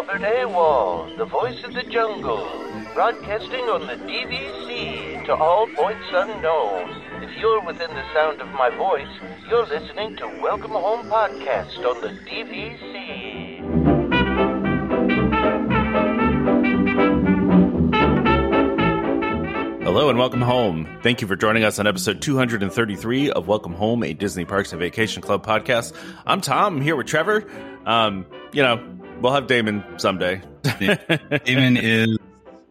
Albert Awol, the voice of the jungle, broadcasting on the DVC to all points unknown. If you're within the sound of my voice, you're listening to Welcome Home Podcast on the DVC. Hello and welcome home. Thank you for joining us on episode 233 of Welcome Home, a Disney Parks and Vacation Club podcast. I'm Tom, I'm here with Trevor. Um, you know, we'll have Damon someday. Damon is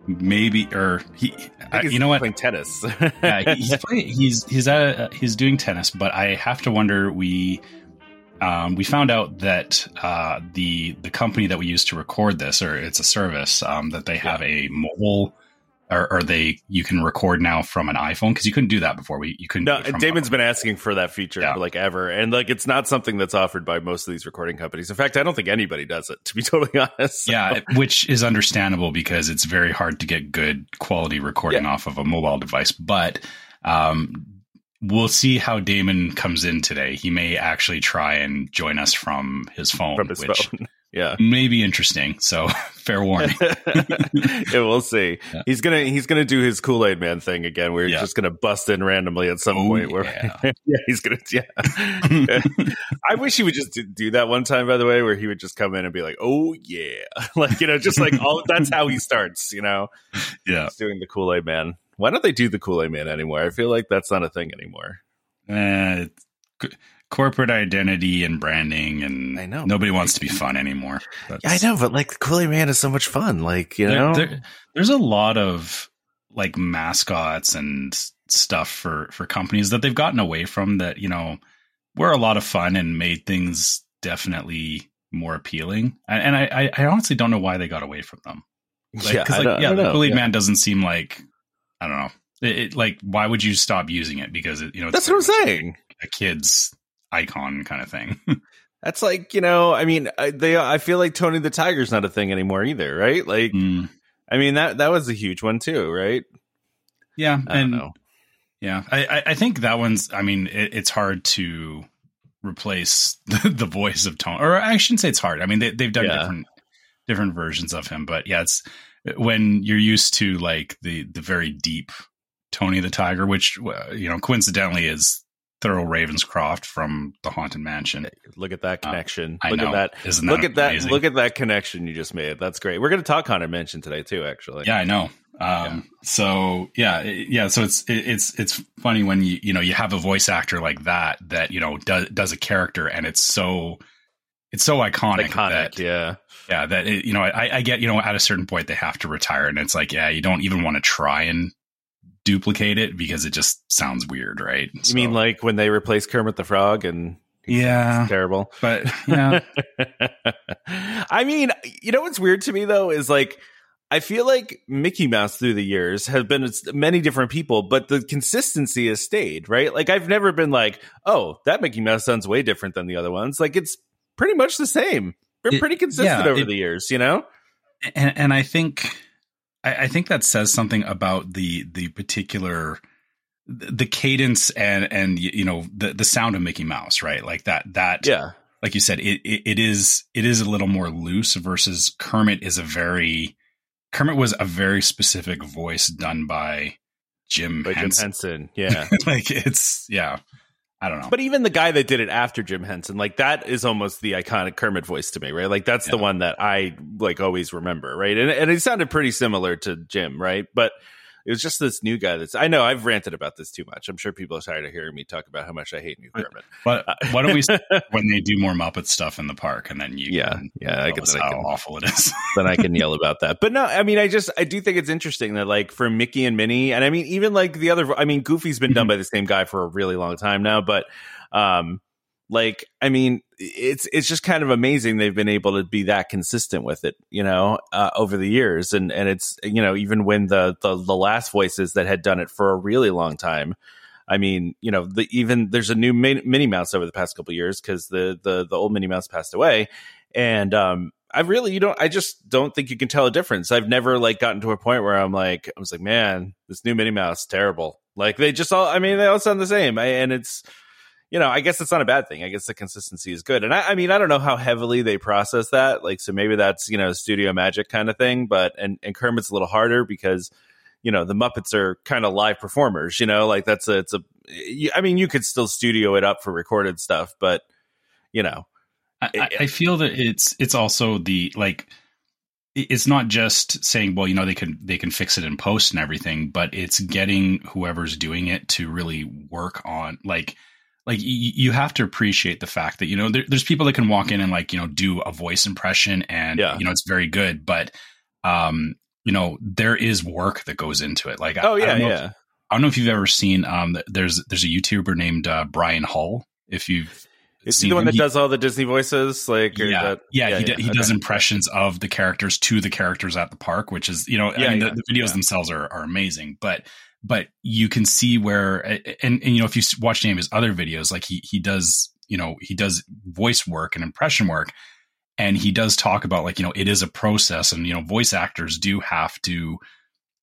maybe or he uh, you know what playing tennis yeah, he's, playing, he's he's at uh, he's doing tennis but i have to wonder we um, we found out that uh, the the company that we use to record this or it's a service um, that they have yeah. a mobile or, or, they you can record now from an iPhone because you couldn't do that before. We you couldn't. No, Damon's been asking for that feature yeah. like ever, and like it's not something that's offered by most of these recording companies. In fact, I don't think anybody does it. To be totally honest, so. yeah, which is understandable because it's very hard to get good quality recording yeah. off of a mobile device. But um, we'll see how Damon comes in today. He may actually try and join us from his phone, from his which phone yeah. maybe interesting so fair warning. Yeah we'll see. Yeah. he's gonna he's gonna do his kool-aid man thing again we're yeah. just gonna bust in randomly at some oh, point where yeah. he's gonna yeah. I wish he would just do that one time by the way where he would just come in and be like oh yeah. Like you know just like all that's how he starts you know? Yeah. Just doing the kool-aid man. Why don't they do the kool-aid man anymore? I feel like that's not a thing anymore. Uh, corporate identity and branding and I know nobody wants to be fun anymore. Yeah, I know, but like Kool Man is so much fun. Like, you know, there, there's a lot of like mascots and stuff for for companies that they've gotten away from that, you know, were a lot of fun and made things definitely more appealing. And, and I, I honestly don't know why they got away from them. Like, yeah, like, yeah, the Aid yeah. Man doesn't seem like I don't know. It, it, like, why would you stop using it? Because it, you know, that's what I'm saying. A kid's icon kind of thing. That's like you know, I mean, I, they. I feel like Tony the Tiger's not a thing anymore either, right? Like, mm. I mean that that was a huge one too, right? Yeah, I and yeah, I I think that one's. I mean, it, it's hard to replace the, the, voice of Tony, or I shouldn't say it's hard. I mean, they, they've done yeah. different different versions of him, but yeah, it's when you're used to like the the very deep Tony the Tiger, which you know coincidentally is Thurl Ravenscroft from the Haunted Mansion. Look at that uh, connection. Uh, look know. at that. Isn't that look at amazing? that. Look at that connection you just made. That's great. We're going to talk Haunted Mansion today too. Actually, yeah, I know. Um, yeah. So yeah, yeah. So it's it's it's funny when you you know you have a voice actor like that that you know does does a character and it's so it's so iconic. Iconic, that, yeah, yeah. That it, you know, I, I get you know at a certain point they have to retire, and it's like yeah, you don't even want to try and duplicate it because it just sounds weird, right? You so, mean like when they replace Kermit the Frog and yeah, terrible. But yeah, I mean, you know what's weird to me though is like I feel like Mickey Mouse through the years have been many different people, but the consistency has stayed, right? Like I've never been like, oh, that Mickey Mouse sounds way different than the other ones. Like it's pretty much the same. It, pretty consistent yeah, over it, the years, you know. And, and I think I, I think that says something about the the particular the cadence and and you know the the sound of Mickey Mouse, right? Like that that yeah. Like you said, it, it, it is it is a little more loose versus Kermit is a very Kermit was a very specific voice done by Jim by Henson. Jim Henson. Yeah, like it's yeah. I don't know. But even the guy that did it after Jim Henson, like that is almost the iconic Kermit voice to me, right? Like that's yeah. the one that I like always remember, right? And and it sounded pretty similar to Jim, right? But it was just this new guy that's. I know I've ranted about this too much. I'm sure people are tired of hearing me talk about how much I hate New Kermit. But why don't we when they do more Muppet stuff in the park, and then you yeah yeah I can how can, awful it is. then I can yell about that. But no, I mean I just I do think it's interesting that like for Mickey and Minnie, and I mean even like the other. I mean Goofy's been done mm-hmm. by the same guy for a really long time now, but um like i mean it's it's just kind of amazing they've been able to be that consistent with it you know uh, over the years and and it's you know even when the, the the last voices that had done it for a really long time i mean you know the even there's a new minnie mouse over the past couple years because the the the old minnie mouse passed away and um I really you don't I just don't think you can tell a difference. I've never like gotten to a point where I'm like I was like, man, this new Minnie Mouse terrible. Like they just all I mean they all sound the same. I, and it's you know, I guess it's not a bad thing. I guess the consistency is good. And I, I mean, I don't know how heavily they process that. Like, so maybe that's, you know, studio magic kind of thing, but, and, and Kermit's a little harder because, you know, the Muppets are kind of live performers, you know, like that's a, it's a, I mean, you could still studio it up for recorded stuff, but, you know, I, I feel that it's, it's also the, like, it's not just saying well you know they can they can fix it in post and everything but it's getting whoever's doing it to really work on like like y- you have to appreciate the fact that you know there, there's people that can walk in and like you know do a voice impression and yeah. you know it's very good but um you know there is work that goes into it like oh yeah I yeah if, I don't know if you've ever seen um there's there's a YouTuber named uh, Brian Hull if you've is he the one that he, does all the Disney voices? Like, yeah, that, yeah, yeah, he, yeah. he okay. does impressions of the characters to the characters at the park, which is, you know, yeah, I mean, the, the, videos themselves are, are amazing, but, but you can see where, and, and, you know, if you watch any of his other videos, like he, he does, you know, he does voice work and impression work, and he does talk about like, you know, it is a process, and you know, voice actors do have to,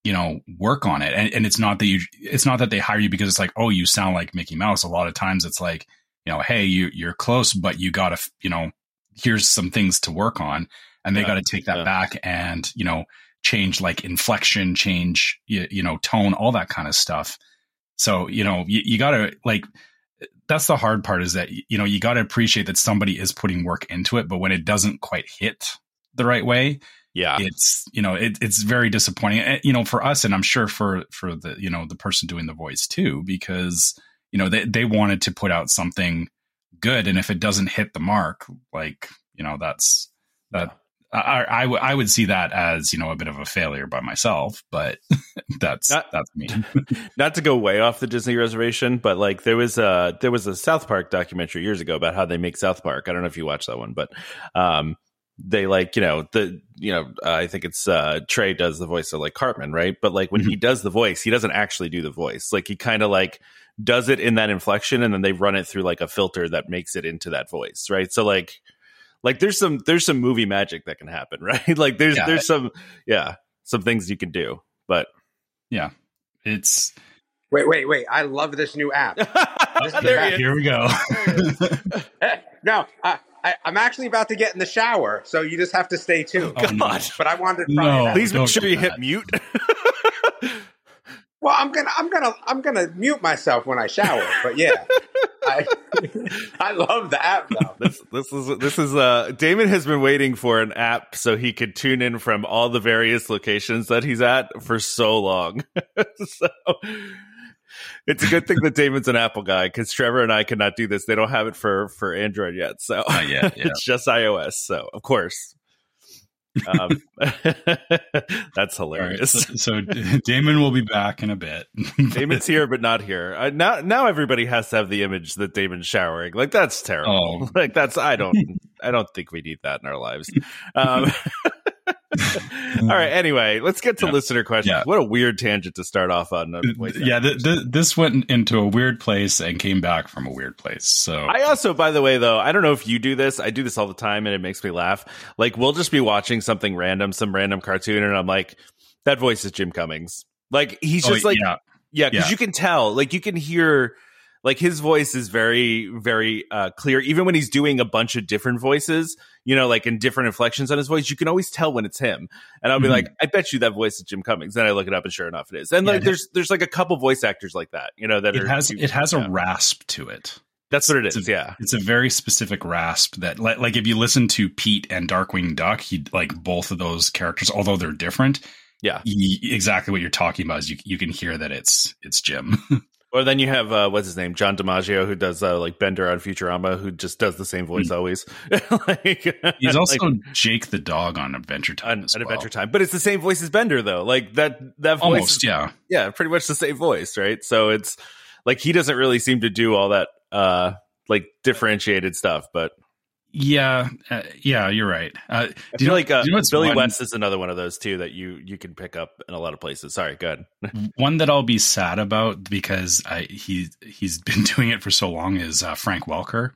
you know, work on it, and, and it's not that you, it's not that they hire you because it's like, oh, you sound like Mickey Mouse. A lot of times, it's like you know, hey, you you're close, but you got to, you know, here's some things to work on, and they yeah, got to take that yeah. back and you know change like inflection, change you, you know tone, all that kind of stuff. So you know you, you got to like that's the hard part is that you know you got to appreciate that somebody is putting work into it, but when it doesn't quite hit the right way, yeah, it's you know it, it's very disappointing. Eh, you know for us, and I'm sure for for the you know the person doing the voice too, because you know, they, they wanted to put out something good. And if it doesn't hit the mark, like, you know, that's that. I, I, w- I would see that as you know a bit of a failure by myself, but that's not, that's me. not to go way off the Disney reservation, but like there was a there was a South Park documentary years ago about how they make South Park. I don't know if you watched that one, but um, they like you know the you know uh, I think it's uh, Trey does the voice of like Cartman, right? But like when mm-hmm. he does the voice, he doesn't actually do the voice. Like he kind of like does it in that inflection and then they run it through like a filter that makes it into that voice right so like like there's some there's some movie magic that can happen right? Like there's yeah. there's some yeah some things you can do but yeah. It's wait wait wait. I love this new app. This there here we go. No I, I, am actually about to get in the shower, so you just have to stay tuned. Oh, God. But I wanted to no, please make sure you hit mute. Well, I'm gonna, I'm gonna, I'm gonna mute myself when I shower. But yeah, I, I love the app though. This, this is this is uh Damon has been waiting for an app so he could tune in from all the various locations that he's at for so long. so it's a good thing that Damon's an Apple guy because Trevor and I cannot do this. They don't have it for for Android yet, so yeah. it's just iOS. So of course um, that's hilarious. Right, so, so, Damon will be back in a bit. Damon's here, but not here. Uh, now, now everybody has to have the image that Damon's showering. Like that's terrible. Oh. Like that's I don't I don't think we need that in our lives. Um, All right. Anyway, let's get to yeah. listener questions. Yeah. What a weird tangent to start off on. Uh, yeah, th- th- this went into a weird place and came back from a weird place. So I also, by the way, though, I don't know if you do this. I do this all the time, and it makes me laugh. Like we'll just be watching something random, some random cartoon, and I'm like, that voice is Jim Cummings. Like he's oh, just oh, like, yeah, yeah, because yeah. you can tell, like you can hear like his voice is very very uh, clear even when he's doing a bunch of different voices you know like in different inflections on his voice you can always tell when it's him and i'll be mm-hmm. like i bet you that voice is jim cummings then i look it up and sure enough it is and yeah, like there's there's like a couple voice actors like that you know that it has it has yeah. a rasp to it that's what it is. It's a, yeah, it's a very specific rasp that, like, like, if you listen to Pete and Darkwing Duck, he like both of those characters, although they're different. Yeah, he, exactly what you're talking about is you you can hear that it's it's Jim. Or then you have uh, what's his name, John DiMaggio, who does uh, like Bender on Futurama, who just does the same voice mm. always. like, He's also like, Jake the dog on Adventure Time. On, on well. Adventure Time, but it's the same voice as Bender, though. Like that that voice, Almost, yeah, yeah, pretty much the same voice, right? So it's like he doesn't really seem to do all that uh like differentiated stuff, but yeah, uh, yeah, you're right. Uh, do you know, like uh, you know Billy one, West is another one of those too that you you can pick up in a lot of places. Sorry, go ahead. one that I'll be sad about because I, he he's been doing it for so long is uh, Frank Welker.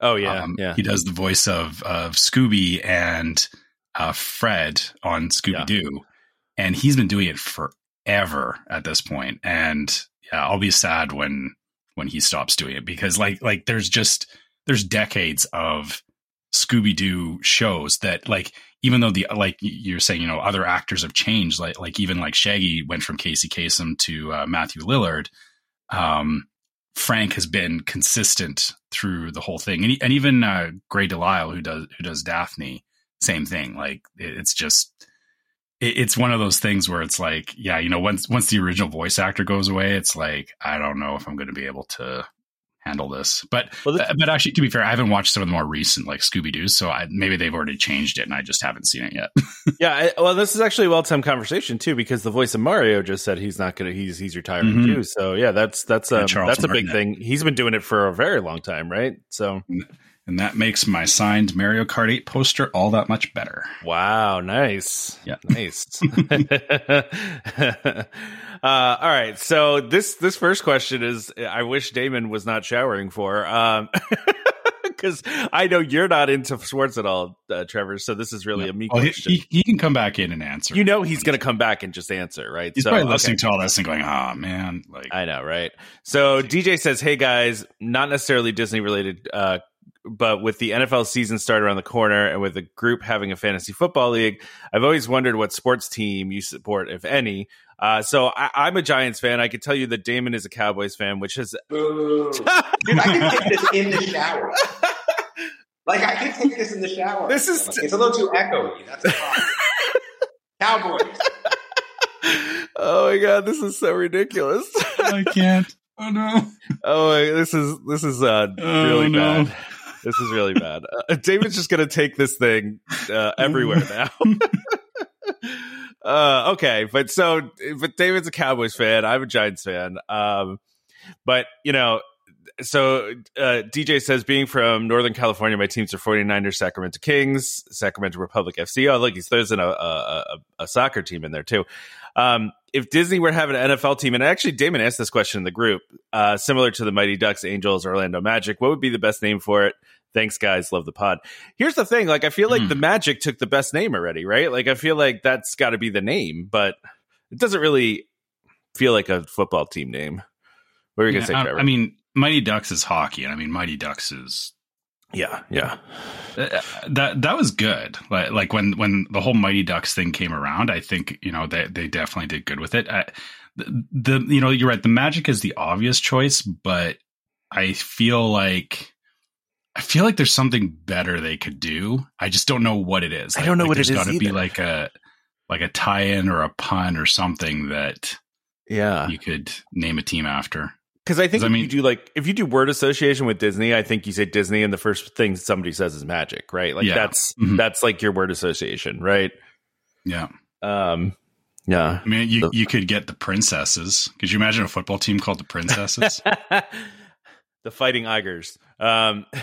Oh yeah, um, yeah. He does the voice of of Scooby and uh, Fred on Scooby Doo, yeah. and he's been doing it forever at this point. And yeah, I'll be sad when when he stops doing it because like like there's just there's decades of Scooby Doo shows that like even though the like you're saying you know other actors have changed like like even like Shaggy went from Casey Kasem to uh, Matthew Lillard. Um, Frank has been consistent through the whole thing, and, and even uh, Grey DeLisle, who does who does Daphne, same thing. Like it's just it, it's one of those things where it's like, yeah, you know, once once the original voice actor goes away, it's like I don't know if I'm going to be able to handle this. But well, uh, but actually, to be fair, I haven't watched some of the more recent like Scooby Doo, so I, maybe they've already changed it, and I just haven't seen it yet. yeah, I, well, this is actually a well timed conversation too, because the voice of Mario just said he's not gonna he's he's retiring mm-hmm. too. So yeah, that's that's um, that's a big thing. He's been doing it for a very long time, right? So. And that makes my signed Mario Kart 8 poster all that much better. Wow, nice. Yeah. Nice. Uh, all right. So this this first question is I wish Damon was not showering for. Um, because I know you're not into sports at all, uh, Trevor. So this is really a me well, question. He, he, can come back in and answer. You know he's going to come back and just answer, right? He's so, probably listening okay. to all this and going, "Oh man!" Like I know, right? So DJ says, "Hey guys, not necessarily Disney related uh, but with the NFL season start around the corner and with the group having a fantasy football league, I've always wondered what sports team you support, if any. Uh, so I, am a Giants fan. I can tell you that Damon is a Cowboys fan, which is. Dude, I can take this in the shower. Like I can take this in the shower. This is like, it's a little too echoey. That's Cowboys. Oh my god, this is so ridiculous. I can't. Oh no. Oh, this is this is uh, oh, really no. bad. This is really bad. Uh, David's just going to take this thing uh, everywhere now. uh, okay, but so, but David's a Cowboys fan. I'm a Giants fan. Um, but you know, so uh, DJ says, being from Northern California, my teams are 49ers, Sacramento Kings, Sacramento Republic FC. Oh, look, he's throws in a, a, a soccer team in there too. Um, if Disney were to have an NFL team, and actually Damon asked this question in the group, uh, similar to the Mighty Ducks, Angels, Orlando Magic, what would be the best name for it? Thanks, guys. Love the pod. Here's the thing: like, I feel like mm. the Magic took the best name already, right? Like, I feel like that's got to be the name, but it doesn't really feel like a football team name. What are you yeah, gonna say, Trevor? I mean, Mighty Ducks is hockey, and I mean, Mighty Ducks is yeah, yeah. Uh, that that was good. Like like when when the whole Mighty Ducks thing came around, I think you know they they definitely did good with it. I, the, the you know you're right. The Magic is the obvious choice, but I feel like I feel like there's something better they could do. I just don't know what it is. Like, I don't know like what it is. There's got to be like a like a tie-in or a pun or something that yeah you could name a team after. Because I think I mean, you do like if you do word association with Disney, I think you say Disney, and the first thing somebody says is magic, right? Like yeah. that's mm-hmm. that's like your word association, right? Yeah. Um. Yeah. I mean, you you could get the princesses. Could you imagine a football team called the princesses? the Fighting Eigers. Um,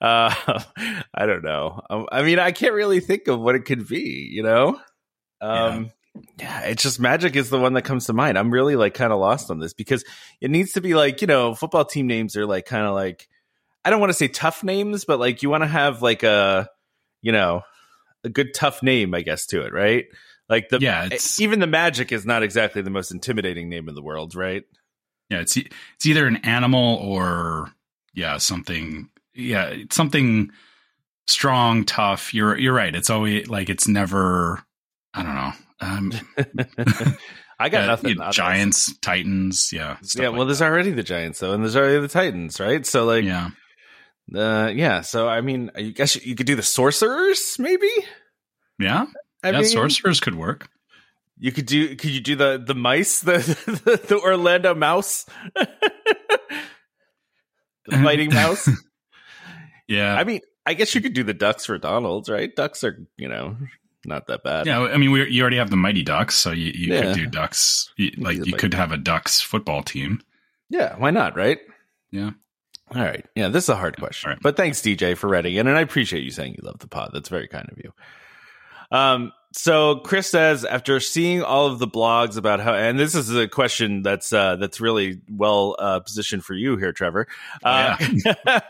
uh, I don't know. Um, I mean, I can't really think of what it could be. You know. Um, yeah yeah, it's just magic is the one that comes to mind. I'm really like kind of lost on this because it needs to be like, you know, football team names are like kind of like I don't want to say tough names, but like you want to have like a, you know, a good tough name, I guess, to it, right? Like the yeah, even the magic is not exactly the most intimidating name in the world, right? Yeah, it's it's either an animal or yeah, something yeah, it's something strong, tough. You're you're right. It's always like it's never I don't know. Um, I got uh, nothing. Giants, Titans, yeah, yeah. Well, like there's that. already the Giants though, and there's already the Titans, right? So like, yeah, uh, yeah. So I mean, I guess you could do the sorcerers, maybe. Yeah, I yeah. Mean, sorcerers could work. You could do. Could you do the the mice, the the, the Orlando mouse, the fighting mouse? yeah. I mean, I guess you could do the ducks for Donald's, right? Ducks are, you know, not that bad. Yeah, I mean, we, you already have the Mighty Ducks, so you, you yeah. could do Ducks. You, like you could have a Ducks football team. Yeah, why not? Right? Yeah. All right. Yeah, this is a hard question, right. but thanks, DJ, for writing in, and I appreciate you saying you love the pod. That's very kind of you. Um, so Chris says after seeing all of the blogs about how, and this is a question that's uh, that's really well uh, positioned for you here, Trevor. Uh, yeah.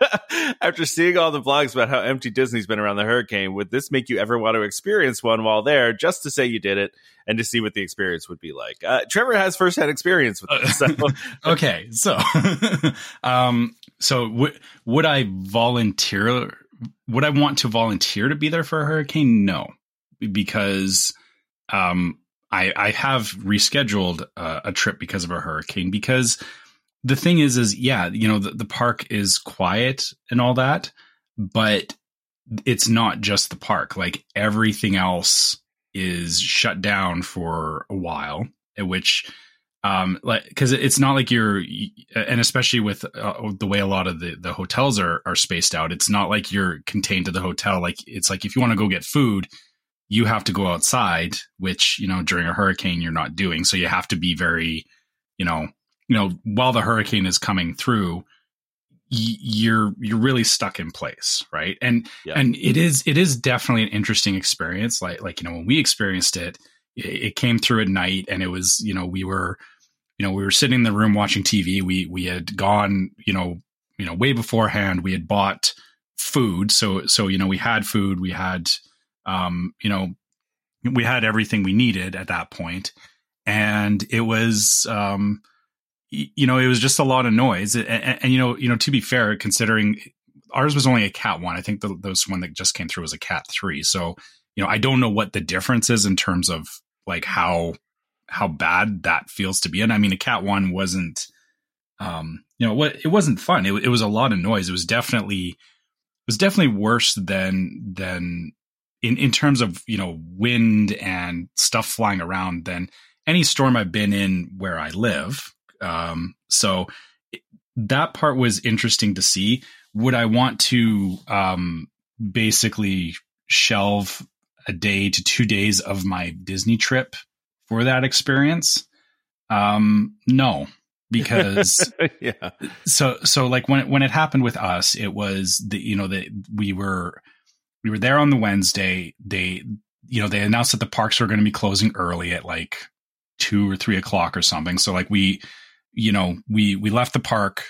after seeing all the blogs about how empty Disney's been around the hurricane, would this make you ever want to experience one while there, just to say you did it and to see what the experience would be like? Uh, Trevor has firsthand experience with this. So. okay, so um, so w- would I volunteer? Would I want to volunteer to be there for a hurricane? No because um, I, I have rescheduled uh, a trip because of a hurricane. Because the thing is, is yeah, you know, the, the park is quiet and all that, but it's not just the park. Like everything else is shut down for a while, which um like because it's not like you're and especially with uh, the way a lot of the the hotels are are spaced out it's not like you're contained to the hotel like it's like if you want to go get food you have to go outside, which, you know, during a hurricane you're not doing. So you have to be very, you know, you know, while the hurricane is coming through, you're you're really stuck in place, right? And yeah. and it is it is definitely an interesting experience. Like like you know when we experienced it, it, it came through at night, and it was you know we were you know we were sitting in the room watching TV. We we had gone you know you know way beforehand. We had bought food, so so you know we had food. We had um, you know, we had everything we needed at that point, and it was, um, you know, it was just a lot of noise. And, and, and, you know, you know, to be fair, considering ours was only a cat one, I think the those one that just came through was a cat three. So, you know, I don't know what the difference is in terms of like how how bad that feels to be. in. I mean, a cat one wasn't, um, you know, what it wasn't fun. It, it was a lot of noise. It was definitely it was definitely worse than than in in terms of you know wind and stuff flying around than any storm I've been in where I live. Um, so that part was interesting to see. Would I want to um, basically shelve a day to two days of my Disney trip for that experience? Um, no, because yeah. So so like when it, when it happened with us, it was the you know that we were we were there on the Wednesday. They, you know, they announced that the parks were going to be closing early at like two or three o'clock or something. So like we, you know, we we left the park,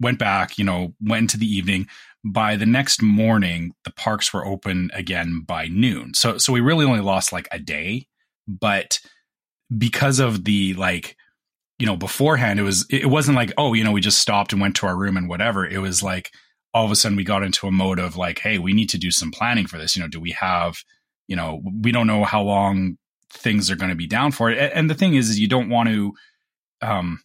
went back, you know, went into the evening. By the next morning, the parks were open again by noon. So so we really only lost like a day, but because of the like you know beforehand it was it wasn't like oh you know we just stopped and went to our room and whatever it was like all of a sudden we got into a mode of like, hey, we need to do some planning for this. You know, do we have, you know, we don't know how long things are going to be down for it. And the thing is, is you don't want to, um,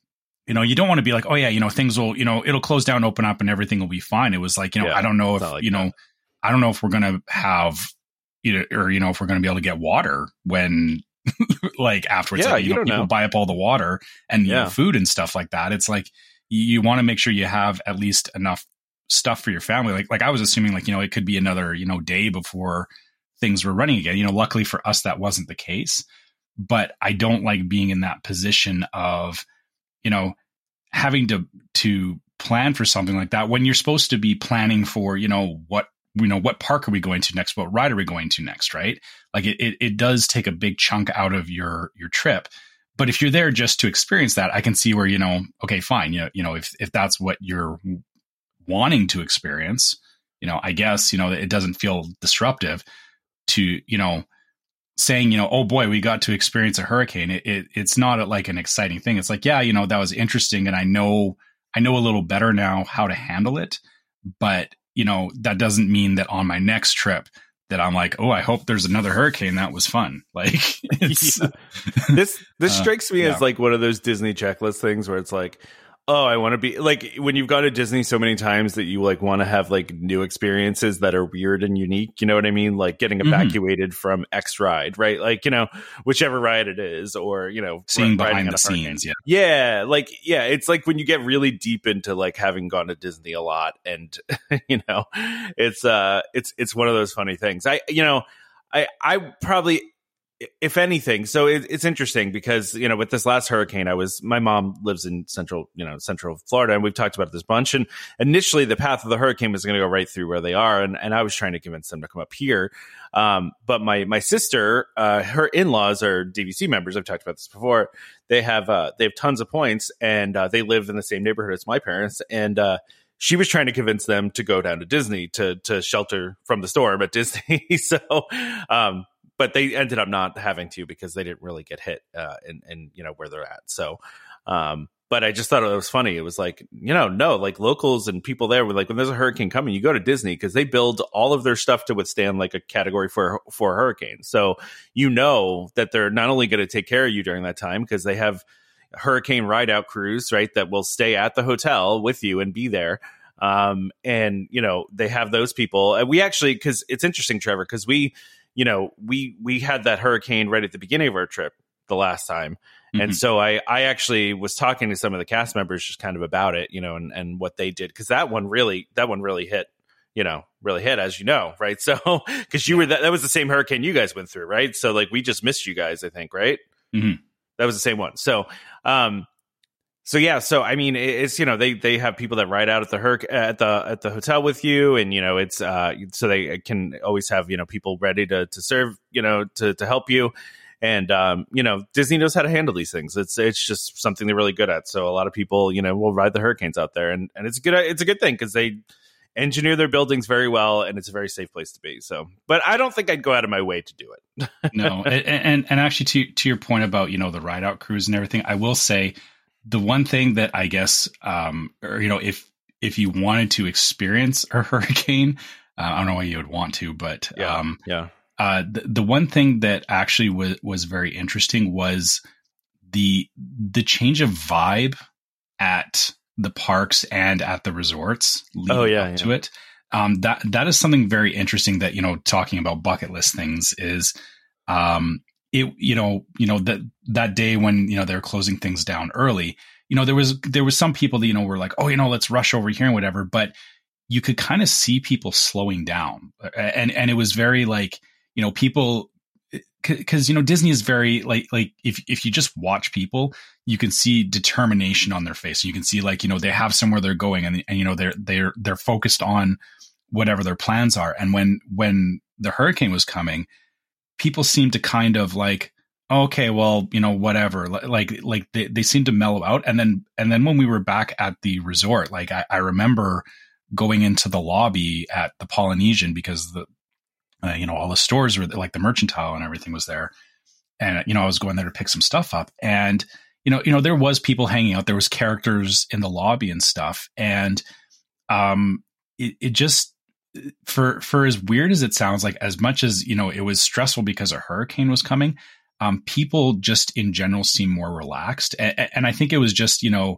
you know, you don't want to be like, oh yeah, you know, things will, you know, it'll close down, open up, and everything will be fine. It was like, you know, yeah, I don't know if, like you know, that. I don't know if we're gonna have, you know, or you know, if we're gonna be able to get water when, like afterwards, yeah, like, you, you know, people know. buy up all the water and yeah. know, food and stuff like that. It's like you, you want to make sure you have at least enough stuff for your family. Like like I was assuming like you know it could be another you know day before things were running again. You know, luckily for us that wasn't the case. But I don't like being in that position of you know having to to plan for something like that when you're supposed to be planning for you know what you know what park are we going to next what ride are we going to next right like it, it, it does take a big chunk out of your your trip but if you're there just to experience that i can see where you know okay fine you know, you know if if that's what you're wanting to experience, you know, I guess, you know, it doesn't feel disruptive to, you know, saying, you know, oh boy, we got to experience a hurricane. It, it, it's not like an exciting thing. It's like, yeah, you know, that was interesting. And I know, I know a little better now how to handle it. But, you know, that doesn't mean that on my next trip, that I'm like, oh, I hope there's another hurricane. That was fun. Like yeah. this, this uh, strikes me uh, yeah. as like one of those Disney checklist things where it's like, oh, I want to be like when you've gone to Disney so many times that you like want to have like new experiences that are weird and unique. You know what I mean? Like getting mm-hmm. evacuated mm-hmm. from X ride, right? Like, you know, whichever ride it is, or, you know, seeing behind the scenes. Yeah. Yeah. Like, yeah. It's like when you get really deep into like having gone to Disney a lot and, you know, it's, uh, it's, it's one of those funny things. I, you know, I, I probably, if anything, so it, it's interesting because you know with this last hurricane, I was my mom lives in central you know central Florida, and we've talked about this bunch. And initially, the path of the hurricane was going to go right through where they are, and, and I was trying to convince them to come up here. Um, but my my sister, uh, her in laws are DVC members. I've talked about this before. They have uh, they have tons of points, and uh, they live in the same neighborhood as my parents, and uh, she was trying to convince them to go down to Disney to to shelter from the storm at Disney. so, um, but they ended up not having to because they didn't really get hit uh, in, in you know where they're at. So, um, but I just thought it was funny. It was like you know, no, like locals and people there were like, when there's a hurricane coming, you go to Disney because they build all of their stuff to withstand like a category four for hurricane. So you know that they're not only going to take care of you during that time because they have hurricane ride out crews, right, that will stay at the hotel with you and be there. Um, and you know, they have those people. And we actually, because it's interesting, Trevor, because we, you know, we we had that hurricane right at the beginning of our trip the last time. Mm-hmm. And so I, I actually was talking to some of the cast members just kind of about it, you know, and, and what they did. Cause that one really, that one really hit, you know, really hit, as you know, right? So, cause you were, that, that was the same hurricane you guys went through, right? So like we just missed you guys, I think, right? Mm-hmm. That was the same one. So, um, so yeah, so I mean, it's you know they they have people that ride out at the her at the at the hotel with you, and you know it's uh so they can always have you know people ready to to serve you know to to help you, and um you know Disney knows how to handle these things. It's it's just something they're really good at. So a lot of people you know will ride the hurricanes out there, and and it's a good it's a good thing because they engineer their buildings very well and it's a very safe place to be so but i don't think i'd go out of my way to do it no and, and, and actually to to your point about you know the ride out crews and everything i will say the one thing that i guess um or you know if if you wanted to experience a hurricane uh, i don't know why you would want to but yeah um yeah uh the, the one thing that actually was was very interesting was the the change of vibe at the parks and at the resorts oh yeah, yeah. to it um, that that is something very interesting that you know talking about bucket list things is um, it you know you know that that day when you know they're closing things down early you know there was there was some people that you know were like oh you know let's rush over here and whatever but you could kind of see people slowing down and and it was very like you know people because you know Disney is very like like if if you just watch people, you can see determination on their face. You can see like you know they have somewhere they're going, and, and you know they're they're they're focused on whatever their plans are. And when when the hurricane was coming, people seemed to kind of like okay, well you know whatever, like like they they seemed to mellow out. And then and then when we were back at the resort, like I, I remember going into the lobby at the Polynesian because the uh, you know, all the stores were like the mercantile and everything was there. And, you know, I was going there to pick some stuff up and, you know, you know, there was people hanging out. There was characters in the lobby and stuff. And, um, it, it just, for, for as weird as it sounds like, as much as, you know, it was stressful because a hurricane was coming, um, people just in general seem more relaxed. And, and I think it was just, you know,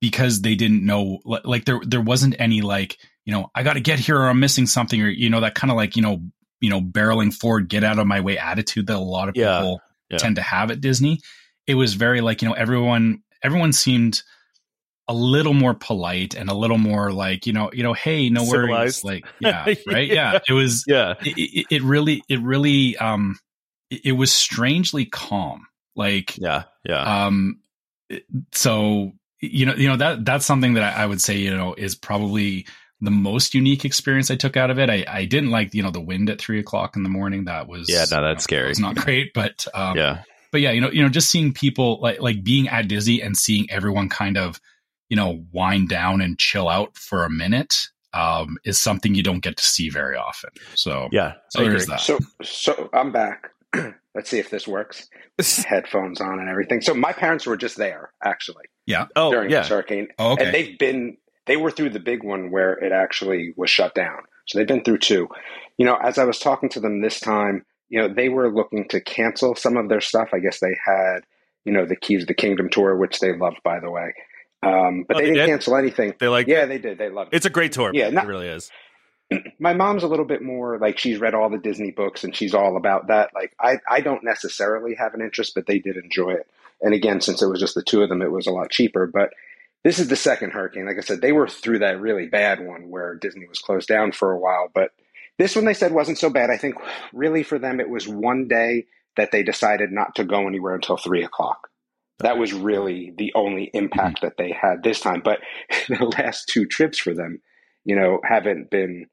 because they didn't know, like there, there wasn't any like, you know, I got to get here or I'm missing something or, you know, that kind of like, you know, you know, barreling forward, get out of my way attitude that a lot of yeah, people yeah. tend to have at Disney. It was very like, you know, everyone everyone seemed a little more polite and a little more like, you know, you know, hey, no worries. Like, yeah, right. yeah. yeah. It was, yeah. It, it, it, really, it really, um, it, it was strangely calm. Like, yeah, yeah. Um, so, you know, you know, that, that's something that I, I would say, you know, is probably, the most unique experience I took out of it. I, I didn't like, you know, the wind at three o'clock in the morning. That was yeah, no, that's you know, scary. It's not great, but um, yeah, but yeah, you know, you know, just seeing people like like being at Disney and seeing everyone kind of, you know, wind down and chill out for a minute um, is something you don't get to see very often. So yeah, so there's that. So so I'm back. Let's see if this works. Headphones on and everything. So my parents were just there actually. Yeah. Oh, during yeah. this hurricane. Oh, okay. And they've been they were through the big one where it actually was shut down. So they've been through two. You know, as I was talking to them this time, you know, they were looking to cancel some of their stuff. I guess they had, you know, the Keys of the Kingdom tour, which they loved, by the way. Um, but Oh, they they didn't did? cancel anything. They like yeah, they did. They loved it. It's a great tour. Yeah, not- it really is. my mom's a little bit more like she's read all the Disney books and she's all about that. Like I, I don't necessarily have an interest, but they did enjoy it. And again, since it was just the two of them, it was a lot cheaper. But this is the second hurricane. Like I said, they were through that really bad one where Disney was closed down for a while. But this one they said wasn't so bad. I think really for them it was one day that they decided not to go anywhere until three o'clock. That was really the only impact mm-hmm. that they had this time. But the last two trips for them, you know, haven't been,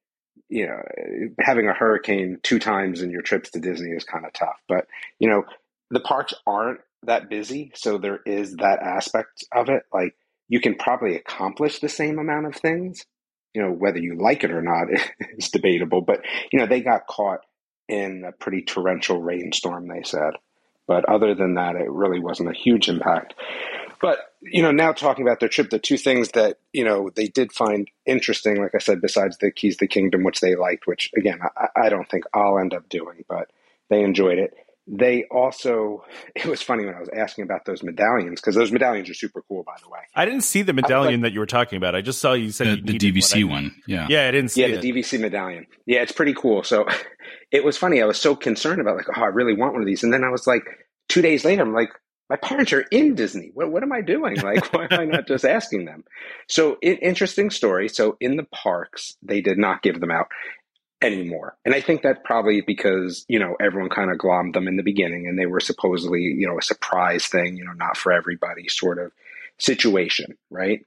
you know, eh, having a hurricane two times in your trips to Disney is kind of tough. But, you know, the parks aren't that busy. So there is that aspect of it. Like you can probably accomplish the same amount of things. You know, whether you like it or not is debatable. But, you know, they got caught in a pretty torrential rainstorm, they said. But other than that, it really wasn't a huge impact. But, you know, now talking about their trip, the two things that, you know, they did find interesting, like I said, besides the Keys to the Kingdom, which they liked, which again, I, I don't think I'll end up doing, but they enjoyed it. They also, it was funny when I was asking about those medallions, because those medallions are super cool, by the way. I didn't see the medallion like, that you were talking about. I just saw you said the, the DVC one, one. Yeah. Yeah, I didn't see it. Yeah, it. the DVC medallion. Yeah, it's pretty cool. So it was funny. I was so concerned about, like, oh, I really want one of these. And then I was like, two days later, I'm like, my parents are in Disney. What, what am I doing? Like, why am I not just asking them? So, it, interesting story. So, in the parks, they did not give them out anymore. And I think that probably because, you know, everyone kind of glommed them in the beginning and they were supposedly, you know, a surprise thing, you know, not for everybody sort of situation, right?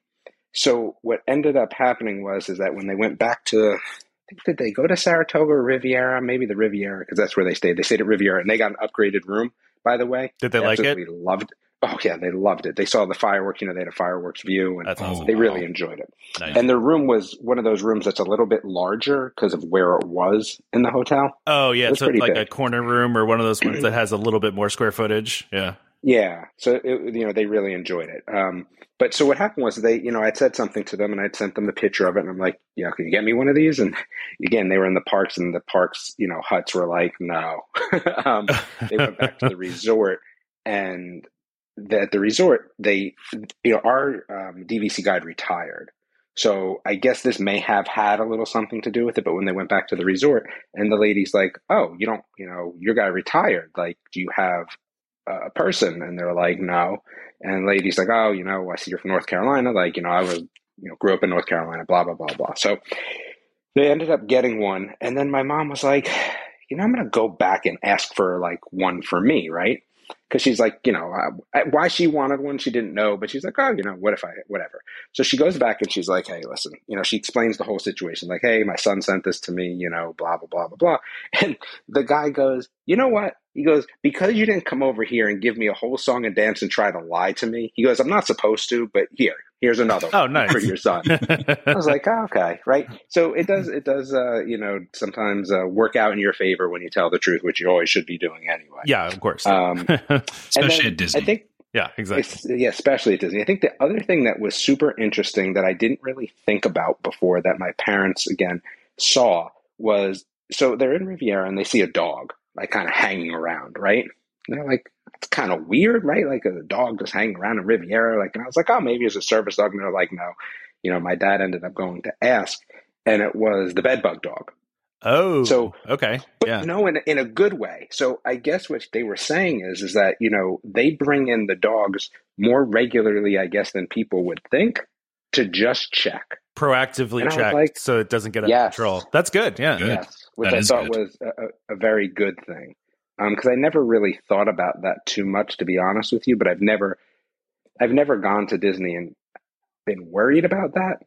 So what ended up happening was is that when they went back to did they go to Saratoga or Riviera? Maybe the Riviera because that's where they stayed. They stayed at Riviera and they got an upgraded room by the way. Did they, they like it? Loved. Oh yeah, they loved it. They saw the fireworks. You know, they had a fireworks view, and awesome. they really enjoyed it. Nice. And the room was one of those rooms that's a little bit larger because of where it was in the hotel. Oh yeah, so like big. a corner room or one of those ones that has a little bit more square footage. Yeah. Yeah, so it, you know they really enjoyed it. Um, but so what happened was they, you know, I'd said something to them and I'd sent them the picture of it, and I'm like, yeah, can you get me one of these? And again, they were in the parks, and the parks, you know, huts were like, no. um, they went back to the resort, and at the resort, they, you know, our um, DVC guide retired. So I guess this may have had a little something to do with it. But when they went back to the resort, and the lady's like, "Oh, you don't, you know, your guy retired. Like, do you have a person and they're like no and ladies like oh you know i see you're from north carolina like you know i was you know grew up in north carolina blah blah blah blah so they ended up getting one and then my mom was like you know i'm going to go back and ask for like one for me right because she's like, you know, uh, why she wanted one, she didn't know, but she's like, oh, you know, what if I, whatever. So she goes back and she's like, hey, listen, you know, she explains the whole situation, like, hey, my son sent this to me, you know, blah blah blah blah blah, and the guy goes, you know what? He goes, because you didn't come over here and give me a whole song and dance and try to lie to me. He goes, I'm not supposed to, but here, here's another oh, nice. for your son. I was like, oh, okay, right. So it does, it does, uh, you know, sometimes uh, work out in your favor when you tell the truth, which you always should be doing anyway. Yeah, of course. Um, Especially at Disney. I think, yeah, exactly. Yeah, especially at Disney. I think the other thing that was super interesting that I didn't really think about before that my parents again saw was so they're in Riviera and they see a dog like kind of hanging around, right? And they're like, it's kind of weird, right? Like a dog just hanging around in Riviera. Like, and I was like, oh, maybe it's a service dog. And they're like, no. You know, my dad ended up going to ask, and it was the bedbug dog. Oh, so okay, but yeah. no, in in a good way. So I guess what they were saying is is that you know they bring in the dogs more regularly, I guess, than people would think to just check proactively check like, so it doesn't get out yes. of control. That's good. Yeah, good. yes, which that I thought good. was a, a, very good thing because um, I never really thought about that too much, to be honest with you. But I've never, I've never gone to Disney and been worried about that.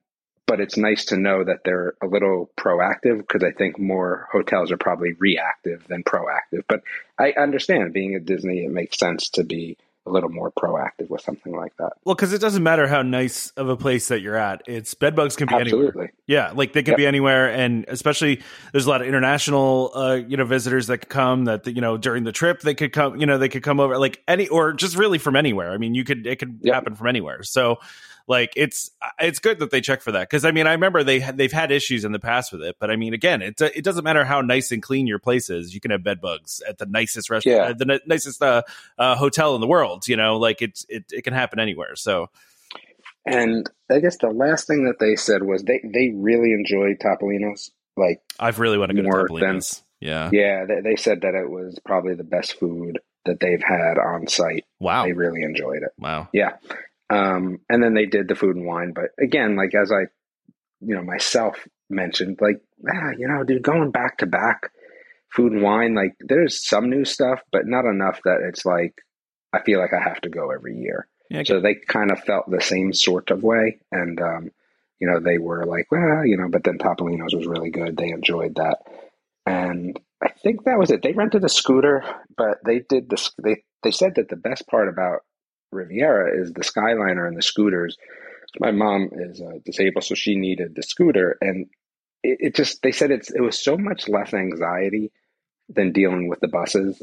But it's nice to know that they're a little proactive because I think more hotels are probably reactive than proactive. But I understand being at Disney, it makes sense to be a little more proactive with something like that. Well, because it doesn't matter how nice of a place that you're at. It's bedbugs can be Absolutely. anywhere. Yeah, like they can yep. be anywhere, and especially there's a lot of international, uh, you know, visitors that could come. That you know during the trip they could come. You know, they could come over like any or just really from anywhere. I mean, you could it could yep. happen from anywhere. So like it's it's good that they check for that because I mean I remember they they've had issues in the past with it, but I mean again it it doesn't matter how nice and clean your place is, you can have bed bugs at the nicest restaurant, yeah. uh, the nicest uh, uh, hotel in the world. You know, like it's it it can happen anywhere. So. And I guess the last thing that they said was they, they really enjoyed Topolino's. Like I've really want to go to Topolino's. Than, yeah, yeah. They, they said that it was probably the best food that they've had on site. Wow, they really enjoyed it. Wow, yeah. Um, and then they did the food and wine. But again, like as I, you know, myself mentioned, like, ah, you know, dude, going back to back, food and wine, like there's some new stuff, but not enough that it's like I feel like I have to go every year. Yeah, so they kind of felt the same sort of way, and um, you know they were like, well, you know, but then Topolino's was really good. They enjoyed that, and I think that was it. They rented a scooter, but they did this. They they said that the best part about Riviera is the Skyliner and the scooters. My mom is uh, disabled, so she needed the scooter, and it, it just they said it's it was so much less anxiety than dealing with the buses,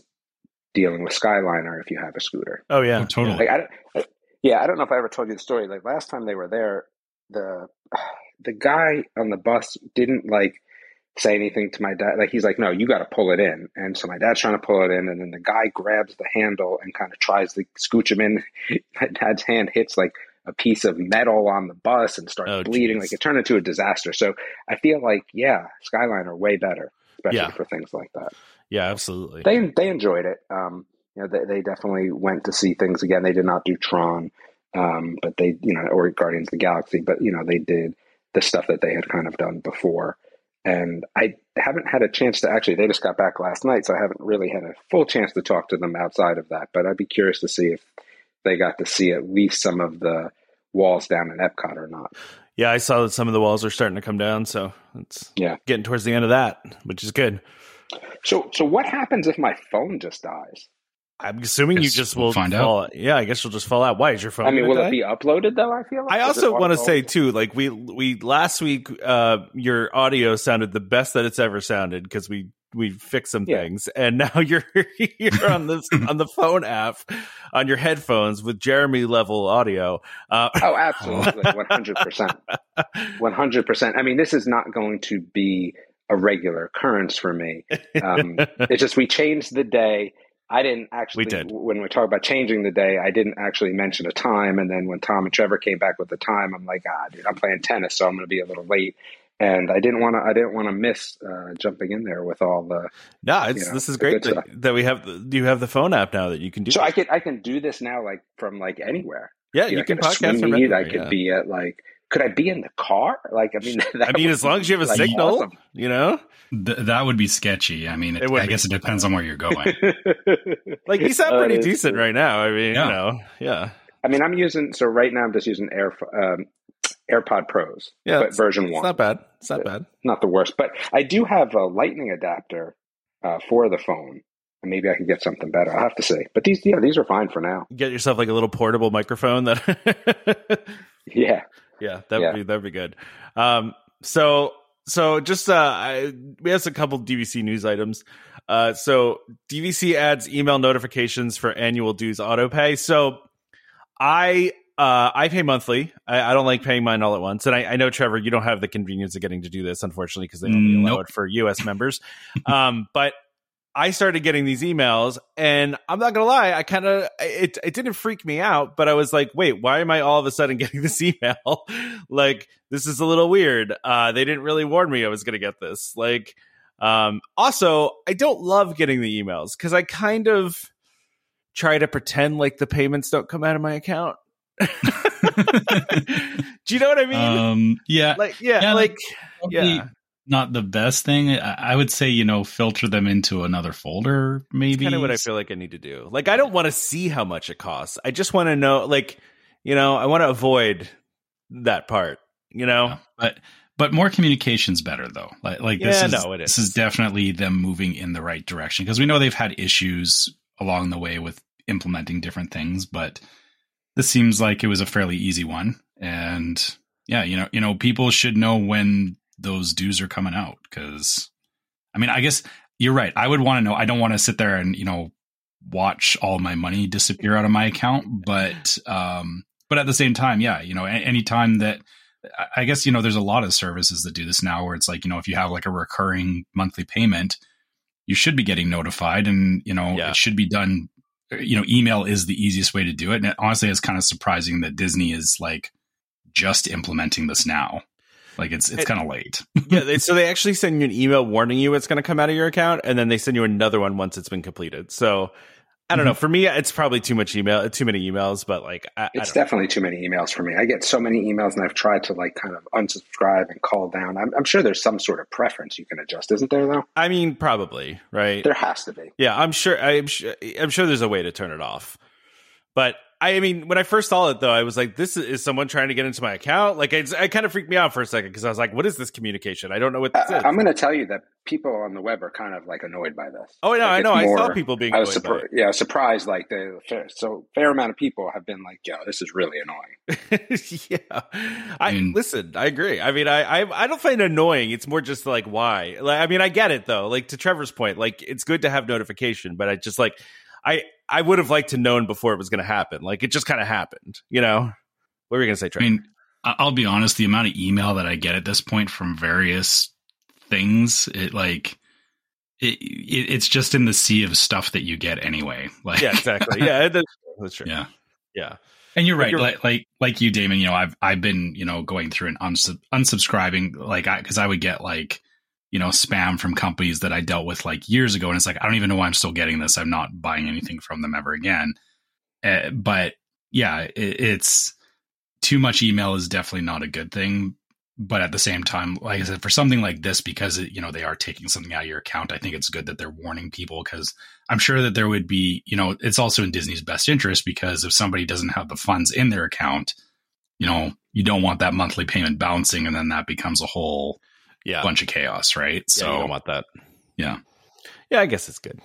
dealing with Skyliner if you have a scooter. Oh yeah, oh, totally. Like, I don't, yeah, I don't know if I ever told you the story. Like last time they were there, the the guy on the bus didn't like say anything to my dad. Like he's like, no, you got to pull it in. And so my dad's trying to pull it in, and then the guy grabs the handle and kind of tries to scooch him in. my dad's hand hits like a piece of metal on the bus and starts oh, bleeding. Geez. Like it turned into a disaster. So I feel like, yeah, Skyliner way better, especially yeah. for things like that. Yeah, absolutely. They they enjoyed it. Um, you know, they, they definitely went to see things again. They did not do Tron, um, but they, you know, or Guardians of the Galaxy, but you know, they did the stuff that they had kind of done before. And I haven't had a chance to actually, they just got back last night, so I haven't really had a full chance to talk to them outside of that. But I'd be curious to see if they got to see at least some of the walls down in Epcot or not. Yeah, I saw that some of the walls are starting to come down, so it's yeah getting towards the end of that, which is good. So, so what happens if my phone just dies? I'm assuming you just will find fall, out. Yeah, I guess you'll just fall out. Why is your phone? I mean, will die? it be uploaded though? I feel. Like? I also want to say too, like we we last week, uh, your audio sounded the best that it's ever sounded because we we fixed some yeah. things, and now you're you're on this on the phone app on your headphones with Jeremy level audio. Uh, oh, absolutely, one hundred percent, one hundred percent. I mean, this is not going to be a regular occurrence for me. Um, it's just we changed the day. I didn't actually. We did. When we talk about changing the day, I didn't actually mention a time. And then when Tom and Trevor came back with the time, I'm like, ah, dude, I'm playing tennis, so I'm going to be a little late and I didn't want to. I didn't want to miss uh, jumping in there with all the. No, it's you know, this is great that, that, we have. You have the phone app now that you can do. So this. I can I can do this now, like from like anywhere. Yeah, you, you can podcast from anywhere. I could yeah. be at like. Could I be in the car? Like, I mean, I mean, as long as you have a like signal, awesome. you know, Th- that would be sketchy. I mean, it, it I guess it depends on where you're going. like, you sound pretty uh, decent right now. I mean, yeah. you know, yeah. I mean, I'm using so right now I'm just using Air um, AirPod Pros, yeah, but version one. It's not bad. It's not bad. Not the worst, but I do have a Lightning adapter uh, for the phone. And maybe I could get something better. I'll have to see. But these, yeah, these are fine for now. Get yourself like a little portable microphone that. yeah. Yeah, that would yeah. be that'd be good. Um, so so just uh, I, we have a couple DVC news items. Uh, so DVC adds email notifications for annual dues auto pay. So I uh, I pay monthly. I, I, don't like paying mine all at once, and I, I, know Trevor, you don't have the convenience of getting to do this, unfortunately, because they only allow it for U.S. members. Um, but I started getting these emails, and I'm not gonna lie, I kind of it it didn't freak me out, but I was like, wait, why am I all of a sudden getting this email? like, this is a little weird. Uh, they didn't really warn me I was gonna get this. Like, um, also, I don't love getting the emails because I kind of try to pretend like the payments don't come out of my account Do you know what I mean? Um, yeah, like yeah, yeah like yeah. Not the best thing. I would say, you know, filter them into another folder. Maybe kind of what I feel like I need to do. Like, I don't want to see how much it costs. I just want to know, like, you know, I want to avoid that part. You know, yeah, but but more communication's better though. Like like yeah, this is no, this is definitely them moving in the right direction because we know they've had issues along the way with implementing different things, but this seems like it was a fairly easy one. And yeah, you know, you know, people should know when those dues are coming out because I mean, I guess you're right. I would want to know. I don't want to sit there and, you know, watch all my money disappear out of my account, but um but at the same time, yeah, you know, anytime that I guess you know there's a lot of services that do this now where it's like, you know, if you have like a recurring monthly payment, you should be getting notified and, you know, yeah. it should be done you know, email is the easiest way to do it. And it, honestly, it's kind of surprising that Disney is like just implementing this now. Like it's it's kind of late. yeah, they, so they actually send you an email warning you it's going to come out of your account, and then they send you another one once it's been completed. So I don't know. Mm-hmm. For me, it's probably too much email, too many emails. But like, I, it's I definitely too many emails for me. I get so many emails, and I've tried to like kind of unsubscribe and call down. I'm, I'm, sure there's some sort of preference you can adjust, isn't there? Though. I mean, probably right. There has to be. Yeah, I'm sure. I'm sure. I'm sure there's a way to turn it off. But I mean, when I first saw it, though, I was like, "This is someone trying to get into my account." Like, it, it kind of freaked me out for a second because I was like, "What is this communication? I don't know what this I, is." I'm going to tell you that people on the web are kind of like annoyed by this. Oh no, like, I know. more, I saw people being. I was surprised. yeah, surprised. Like the fair, so fair amount of people have been like, "Yo, this is really annoying." yeah, I mm. listen. I agree. I mean, I, I I don't find it annoying. It's more just like why. Like, I mean, I get it though. Like to Trevor's point, like it's good to have notification, but I just like I I would have liked to known before it was going to happen. Like it just kind of happened, you know. What were you going to say, Trey? I mean, I'll be honest. The amount of email that I get at this point from various things, it like it, it, it's just in the sea of stuff that you get anyway. Like yeah, exactly. Yeah, that's, that's true. Yeah, yeah. And you're right, you're, like, like like you, Damon. You know, I've I've been you know going through and unsub- unsubscribing, like I because I would get like you know, spam from companies that I dealt with like years ago. And it's like, I don't even know why I'm still getting this. I'm not buying anything from them ever again. Uh, but yeah, it, it's too much email is definitely not a good thing. But at the same time, like I said, for something like this, because it, you know they are taking something out of your account, I think it's good that they're warning people because I'm sure that there would be, you know, it's also in Disney's best interest because if somebody doesn't have the funds in their account, you know, you don't want that monthly payment bouncing, and then that becomes a whole yeah. bunch of chaos, right? So you don't want that. Yeah. Yeah, I guess it's good.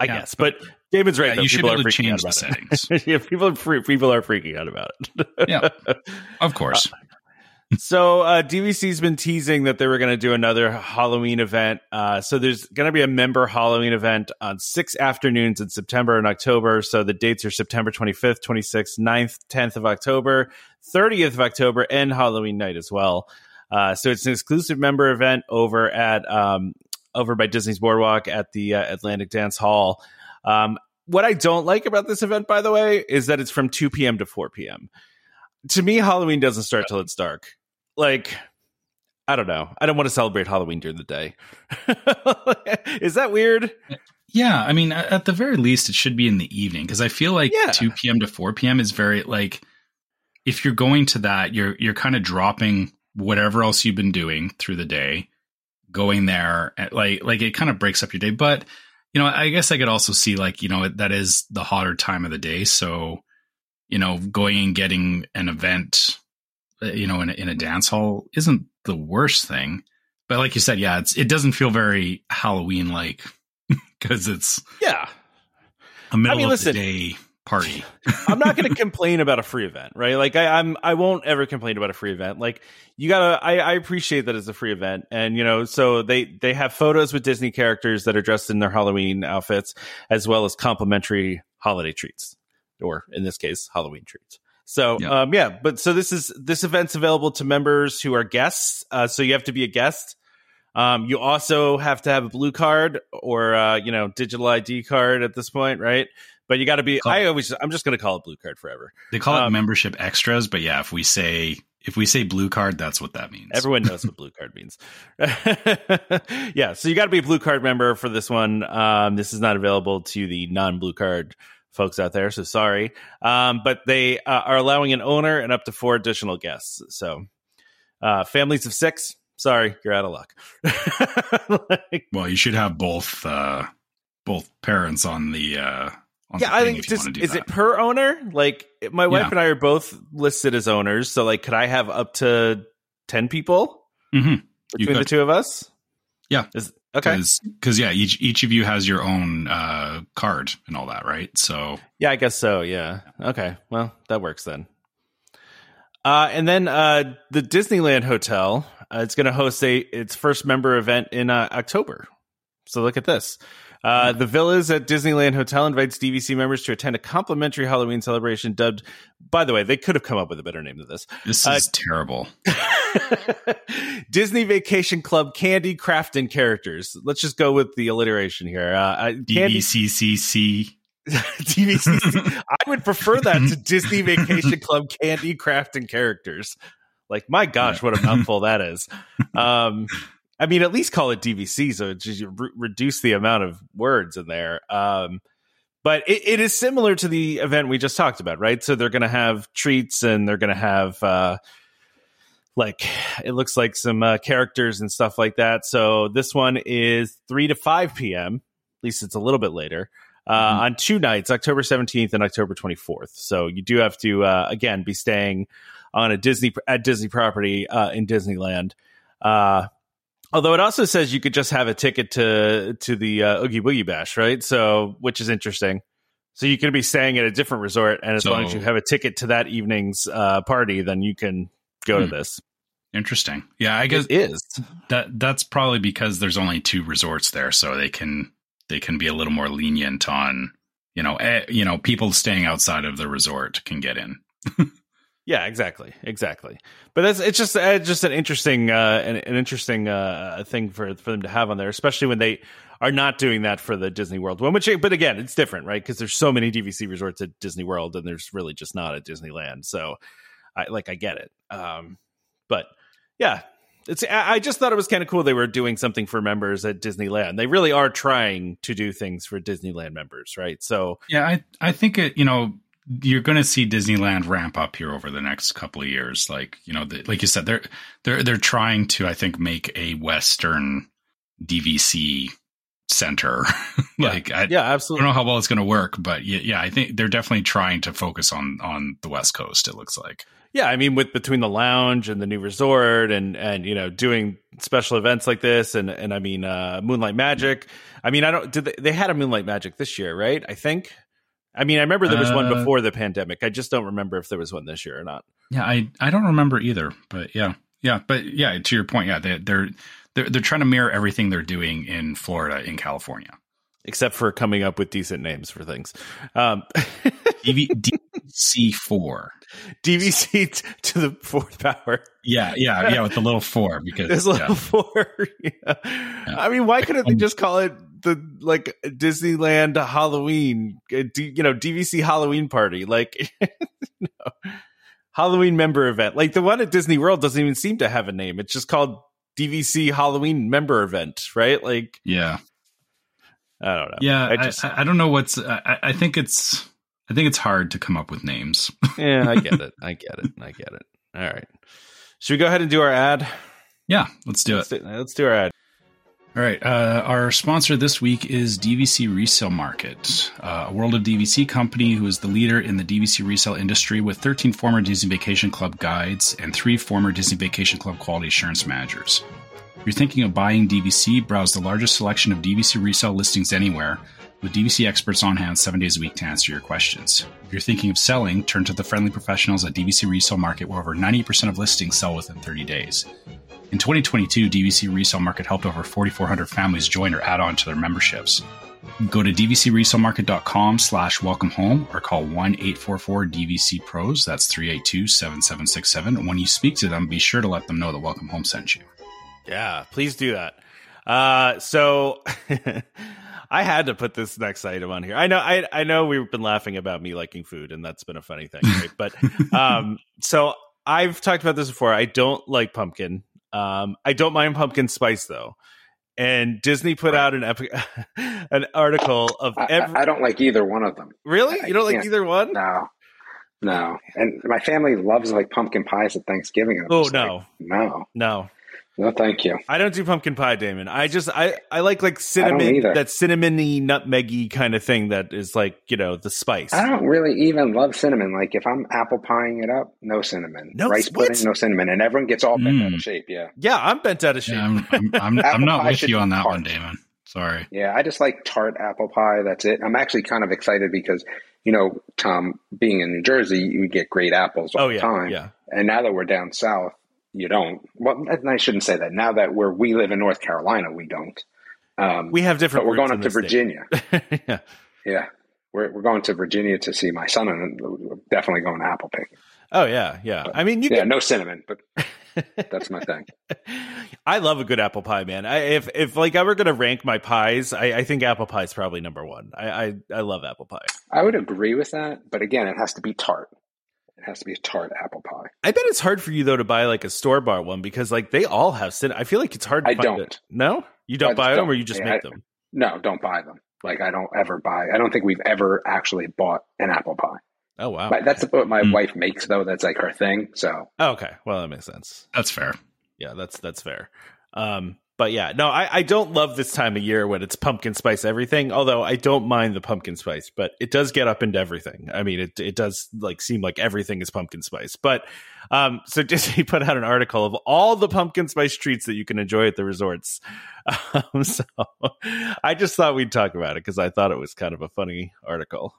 I yeah, guess, but, but David's right. Yeah, you should be able to change the settings. yeah, people are free, people are freaking out about it. yeah, of course. Uh, so uh, DVC's been teasing that they were going to do another Halloween event. Uh, so there's going to be a member Halloween event on six afternoons in September and October. So the dates are September 25th, 26th, 9th, 10th of October, 30th of October, and Halloween night as well. Uh, so it's an exclusive member event over at um, over by Disney's Boardwalk at the uh, Atlantic Dance Hall. Um, what I don't like about this event, by the way, is that it's from 2 p.m. to 4 p.m. To me, Halloween doesn't start till it's dark. Like, I don't know. I don't want to celebrate Halloween during the day. is that weird? Yeah, I mean, at the very least, it should be in the evening because I feel like yeah. 2 p.m. to 4 p.m. is very like if you're going to that, you're you're kind of dropping whatever else you've been doing through the day, going there, like like it kind of breaks up your day. But you know, I guess I could also see like you know that is the hotter time of the day, so you know, going and getting an event, uh, you know, in a, in a dance hall isn't the worst thing. But like you said, yeah, it's it doesn't feel very Halloween like because it's yeah a middle I mean, of listen, the day party. I'm not going to complain about a free event, right? Like I, I'm, I won't ever complain about a free event. Like you gotta, I, I appreciate that it's a free event, and you know, so they they have photos with Disney characters that are dressed in their Halloween outfits, as well as complimentary holiday treats, or in this case, Halloween treats. So yeah. um, yeah, but so this is this event's available to members who are guests. Uh, so you have to be a guest. Um, you also have to have a blue card or uh, you know digital ID card at this point, right? But you got to be. Call, I always, I'm just going to call it blue card forever. They call um, it membership extras, but yeah, if we say if we say blue card, that's what that means. Everyone knows what blue card means. yeah, so you got to be a blue card member for this one. Um, this is not available to the non blue card folks out there, so sorry. Um, but they uh, are allowing an owner and up to four additional guests. So uh, families of six, sorry, you're out of luck. like, well, you should have both uh, both parents on the uh, yeah, I think just is that. it per owner? Like my wife yeah. and I are both listed as owners, so like, could I have up to ten people mm-hmm. between the two of us? Yeah, is, okay. Because yeah, each each of you has your own uh, card and all that, right? So yeah, I guess so. Yeah. Okay. Well, that works then. Uh, and then uh, the Disneyland Hotel, uh, it's going to host a its first member event in uh, October. So look at this. Uh, the Villas at Disneyland Hotel invites DVC members to attend a complimentary Halloween celebration dubbed, by the way, they could have come up with a better name than this. This uh, is terrible. Disney Vacation Club Candy Crafting characters. Let's just go with the alliteration here. Uh, DVCCC. DVCC. I would prefer that to Disney Vacation Club Candy Crafting characters. Like, my gosh, what a mouthful that is. Um, I mean, at least call it DVC, so just re- reduce the amount of words in there. Um, but it, it is similar to the event we just talked about, right? So they're going to have treats and they're going to have uh, like it looks like some uh, characters and stuff like that. So this one is three to five p.m. At least it's a little bit later. Uh, mm-hmm. on two nights, October 17th and October 24th. So you do have to, uh, again, be staying on a Disney at Disney property uh, in Disneyland. Although it also says you could just have a ticket to to the uh, Oogie Boogie Bash, right? So which is interesting. So you could be staying at a different resort, and as so, long as you have a ticket to that evening's uh, party, then you can go hmm. to this. Interesting. Yeah, I guess it is. That that's probably because there's only two resorts there, so they can they can be a little more lenient on you know eh, you know people staying outside of the resort can get in. Yeah, exactly, exactly. But that's it's just uh, just an interesting uh, an, an interesting uh, thing for for them to have on there, especially when they are not doing that for the Disney World one. Which, but again, it's different, right? Because there's so many DVC resorts at Disney World, and there's really just not at Disneyland. So, I like I get it. Um, but yeah, it's I just thought it was kind of cool they were doing something for members at Disneyland. They really are trying to do things for Disneyland members, right? So yeah, I I think it you know you're going to see Disneyland ramp up here over the next couple of years. Like you know, the, like you said, they're they're they're trying to I think make a Western DVC center. like yeah, I, yeah, absolutely. I don't know how well it's going to work, but yeah, yeah, I think they're definitely trying to focus on on the West Coast. It looks like. Yeah, I mean, with between the lounge and the new resort, and and you know, doing special events like this, and and I mean, uh, Moonlight Magic. I mean, I don't. Did they, they had a Moonlight Magic this year, right? I think. I mean, I remember there was uh, one before the pandemic. I just don't remember if there was one this year or not. Yeah, I I don't remember either. But yeah, yeah, but yeah. To your point, yeah, they, they're they're they're trying to mirror everything they're doing in Florida in California, except for coming up with decent names for things. Um, DV, DVC four, DVC t- to the fourth power. Yeah, yeah, yeah, with the little four because this little yeah. four. yeah. yeah. I mean, why couldn't they just call it the like Disneyland Halloween? Uh, you know, DVC Halloween party, like. no. Halloween member event. Like the one at Disney World doesn't even seem to have a name. It's just called DVC Halloween member event, right? Like, yeah, I don't know. Yeah, I, just, I, I don't know what's. I, I, think it's. I think it's hard to come up with names. yeah, I get it. I get it. I get it. All right. Should we go ahead and do our ad? Yeah, let's do let's it. Do, let's do our ad. All right. Uh, our sponsor this week is DVC Resale Market, uh, a World of DVC company who is the leader in the DVC resale industry with 13 former Disney Vacation Club guides and three former Disney Vacation Club quality assurance managers. If you're thinking of buying DVC, browse the largest selection of DVC resale listings anywhere, with DVC experts on hand seven days a week to answer your questions. If you're thinking of selling, turn to the friendly professionals at DVC Resale Market, where over 90% of listings sell within 30 days. In 2022, DVC Resale Market helped over 4,400 families join or add on to their memberships. Go to dvcresalemarket.com slash welcome home or call 1-844-DVC-PROS. That's 382-7767. When you speak to them, be sure to let them know that Welcome Home sent you. Yeah, please do that. Uh, so I had to put this next item on here. I know, I, I know we've been laughing about me liking food and that's been a funny thing, right? but, um, so I've talked about this before. I don't like pumpkin. Um, I don't mind pumpkin spice though. And Disney put out an epic, an article of every. I, I, don't like either one of them. Really, you don't like either one? No, no. And my family loves like pumpkin pies at Thanksgiving. Oh no, like, no, no. No, thank you. I don't do pumpkin pie, Damon. I just I I like like cinnamon that cinnamony nutmeggy kind of thing that is like you know the spice. I don't really even love cinnamon. Like if I'm apple pieing it up, no cinnamon. No rice what? pudding, no cinnamon, and everyone gets all bent mm. out of mm. shape. Yeah, yeah, I'm bent out of shape. Yeah, I'm, I'm, I'm, I'm not with you on that tart. one, Damon. Sorry. Yeah, I just like tart apple pie. That's it. I'm actually kind of excited because you know, Tom, being in New Jersey, you get great apples all oh, yeah, the time. Yeah. And now that we're down south, you don't. Well, I shouldn't say that. Now that where we live in North Carolina, we don't. Um, we have different. But we're going up to Virginia. yeah, yeah. We're we're going to Virginia to see my son, and we're definitely going to apple picking. Oh yeah, yeah. But, I mean, you yeah, no cinnamon, but that's my thing. I love a good apple pie, man. I, if if like I were going to rank my pies, I, I, think apple pie is probably number one. I, I I love apple pie. I would agree with that, but again, it has to be tart. It has to be a tart apple pie. I bet it's hard for you though to buy like a store bought one because like they all have cinnamon. I feel like it's hard. to I don't. It. No, you don't buy them, don't. or you just yeah, make I, them. No, don't buy them. Like I don't ever buy. I don't think we've ever actually bought an apple pie. Oh wow, but that's what my mm. wife makes though. That's like her thing. So oh, okay, well that makes sense. That's fair. Yeah, that's that's fair. Um, but yeah, no, I, I don't love this time of year when it's pumpkin spice everything. Although I don't mind the pumpkin spice, but it does get up into everything. I mean, it it does like seem like everything is pumpkin spice. But um, so Disney put out an article of all the pumpkin spice treats that you can enjoy at the resorts. Um, so I just thought we'd talk about it because I thought it was kind of a funny article.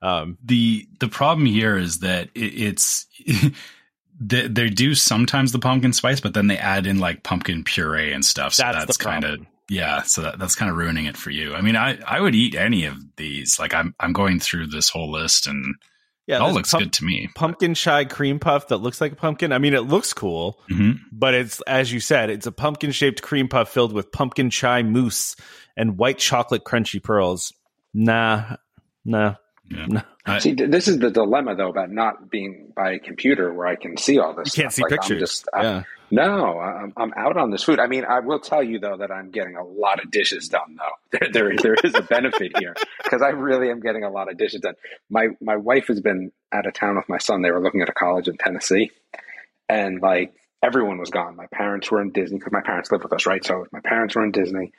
Um, the the problem here is that it, it's they, they do sometimes the pumpkin spice, but then they add in like pumpkin puree and stuff. So that's, that's kind of yeah. So that, that's kind of ruining it for you. I mean, I I would eat any of these. Like I'm I'm going through this whole list and yeah, it all looks pump, good to me. Pumpkin chai cream puff that looks like a pumpkin. I mean, it looks cool, mm-hmm. but it's as you said, it's a pumpkin shaped cream puff filled with pumpkin chai mousse and white chocolate crunchy pearls. Nah, nah. Yeah. See, this is the dilemma though about not being by a computer where I can see all this. You can't stuff. see like, pictures. I'm just. I'm, no, I'm, I'm out on this food. I mean, I will tell you though that I'm getting a lot of dishes done though. There, there, there is a benefit here because I really am getting a lot of dishes done. My, my wife has been out of town with my son. They were looking at a college in Tennessee and like everyone was gone. My parents were in Disney because my parents live with us, right? So my parents were in Disney.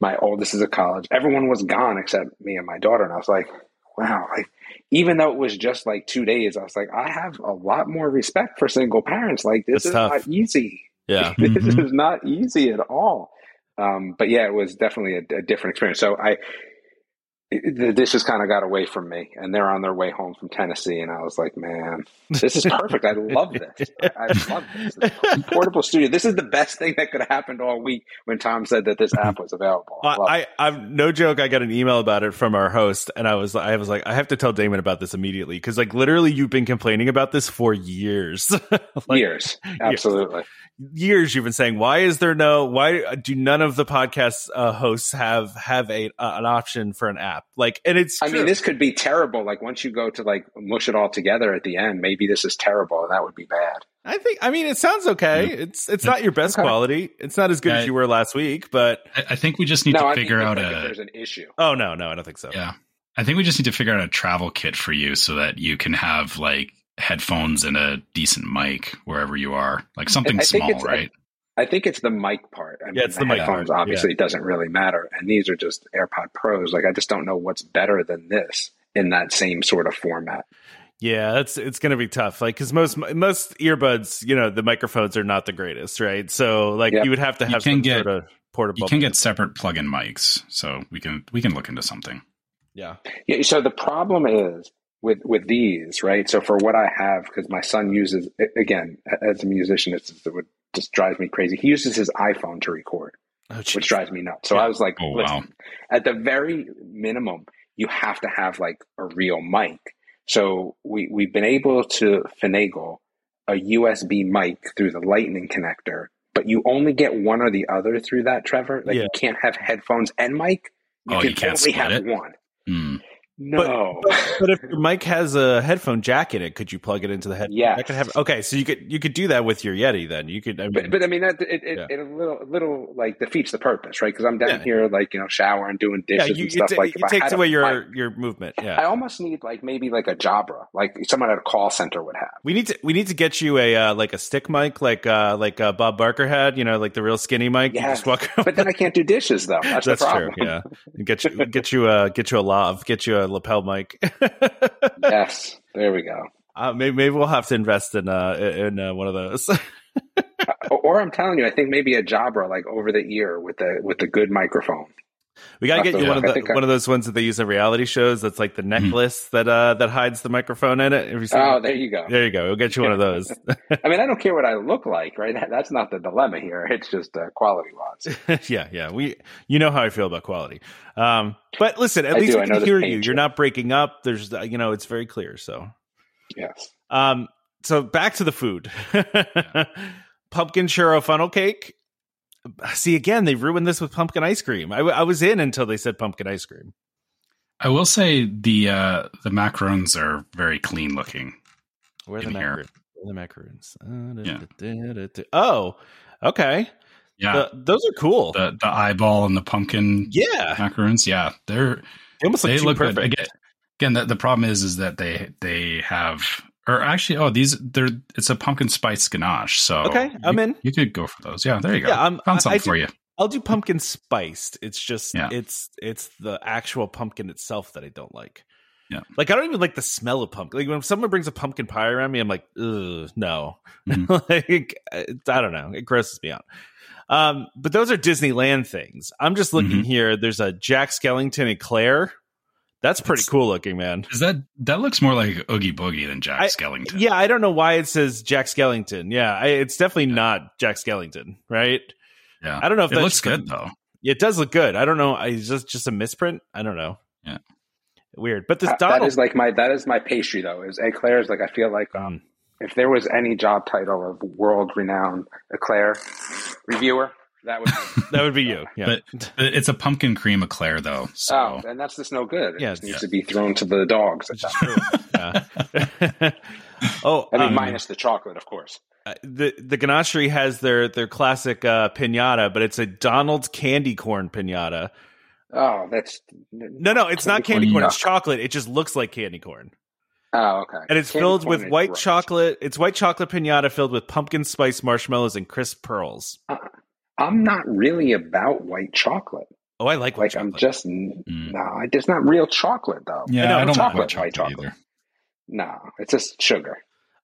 My oldest is at college. Everyone was gone except me and my daughter. And I was like, wow, like even though it was just like two days, I was like, I have a lot more respect for single parents. Like this That's is tough. not easy. Yeah, this mm-hmm. is not easy at all. Um, but yeah, it was definitely a, a different experience. So I, the dishes kind of got away from me and they're on their way home from Tennessee. And I was like, man, this is perfect. I love this. I love this. portable studio. This is the best thing that could have happened all week when Tom said that this app was available. I, I, am no joke. I got an email about it from our host and I was, I was like, I have to tell Damon about this immediately. Cause like literally you've been complaining about this for years. like, years. Absolutely. Years years you've been saying why is there no why do none of the podcast uh, hosts have have a uh, an option for an app? Like and it's i true. mean this could be terrible. Like once you go to like mush it all together at the end maybe this is terrible and that would be bad. I think i mean it sounds okay. Yeah. it's it's not your best okay. quality. It's not as good yeah, as you were last week but i, I think we just need no, to I figure out a there's an issue. Oh no no i don't think so. Yeah. I think we just need to figure out a travel kit for you so that you can have like headphones and a decent mic wherever you are, like something small, right? I, I, think it's the mic part. I yeah, mean, it's the, the headphones. Part. Obviously, yeah. it doesn't really matter, and these are just AirPod Pros. Like, I just don't know what's better than this in that same sort of format. Yeah, that's it's going to be tough. Like because most most earbuds, you know, the microphones are not the greatest, right? So like yep. you would have to have some get, sort of portable. You can get separate plug-in mics, so we can we can look into something. Yeah. Yeah. So the problem is with with these, right? So for what I have, because my son uses again as a musician, it's, it would just drives me crazy. He uses his iPhone to record, oh, which drives me nuts. So yeah. I was like, oh, wow. at the very minimum, you have to have like a real mic. So we we've been able to finagle a USB mic through the Lightning connector, but you only get one or the other through that, Trevor. Like yeah. you can't have headphones and mic. You oh, can you can't only have it? one. Mm. No, but, but, if your mic has a headphone jack in it, could you plug it into the head? Yeah, have. Okay, so you could you could do that with your Yeti. Then you could. I mean, but, but I mean, that, it, it, yeah. it, a little little like defeats the purpose, right? Because I'm down yeah. here like you know showering, doing dishes, yeah, you, and stuff t- like. It takes away your mic, your movement. Yeah, I almost need like maybe like a Jabra, like someone at a call center would have. We need to we need to get you a uh, like a stick mic, like uh, like uh, Bob Barker had. You know, like the real skinny mic. Yeah, but then I can't do dishes though. That's, That's the problem. True, yeah, get you get you a get you a lav, get you a lapel mic. yes, there we go. Uh, maybe, maybe we'll have to invest in uh, in uh, one of those. Uh, or I'm telling you, I think maybe a Jabra like over the ear with the with the good microphone. We gotta get you one of the one I, of those ones that they use in reality shows. That's like the hmm. necklace that uh that hides the microphone in it. oh, there you go. There you go. We'll get you one of those. I mean, I don't care what I look like, right? That's not the dilemma here. It's just uh, quality wise. yeah, yeah. We, you know how I feel about quality. Um, but listen, at I least do. we can hear you. You're not breaking up. There's, uh, you know, it's very clear. So, yes. Um, so back to the food. Pumpkin churro funnel cake see again they ruined this with pumpkin ice cream I, I was in until they said pumpkin ice cream i will say the uh the macarons are very clean looking where are the macarons the macarons uh, yeah. oh okay Yeah, the, those are cool. The the eyeball and the pumpkin. Yeah, macaroons. Yeah, they're they almost look they look perfect. Again, again the, the problem is is that they they have or actually oh these they're it's a pumpkin spice ganache. So okay, I'm you, in. You could go for those. Yeah, there you go. Yeah, I'm, found something I, I for do, you. I'll do pumpkin spiced. It's just Yeah. it's it's the actual pumpkin itself that I don't like. Yeah. Like I don't even like the smell of pumpkin. Like when someone brings a pumpkin pie around me, I'm like, ugh, no. Mhm. like I don't know. It grosses me out. Um, but those are Disneyland things. I'm just looking Mhm. here. There's a Jack Skellington eclair. That's pretty That's- cool looking, man. Is that that looks more like Oogie Boogie than Jack I- Skellington? Yeah, I don't know why it says Jack Skellington. Yeah, I, it's definitely not Jack Skellington, right? yeah. I don't know if it that's looks just a- good though. It does look good. I don't know. Is this just a misprint? I don't know. Yeah. Weird. But this That- Donald. that is like my that is my pastry though. Is eclairs like I feel like um, Mm. if there was any job title of world renowned eclair reviewer, that would. that would be you. Yeah. But it's a pumpkin cream eclair though. So oh, and that's just no good. It Yeah, just needs yeah. to be thrown to the dogs. Which is true. yeah. oh, I mean, um, minus the chocolate, of course. uh, the the ganachery has their their classic uh, pinata, but it's a Donald's candy corn pinata. Oh, that's No, no, it's not candy Candy corn. corn, It's chocolate. It just looks like candy corn, Oh, okay. and it's Candy filled with white gross. chocolate. It's white chocolate pinata filled with pumpkin spice marshmallows and crisp pearls. I'm not really about white chocolate. Oh, I like white Like I'm just Mm. no, it's not real chocolate though. yeah, I I, don't like chocolate, white chocolate, white chocolate. either. No, it's just sugar.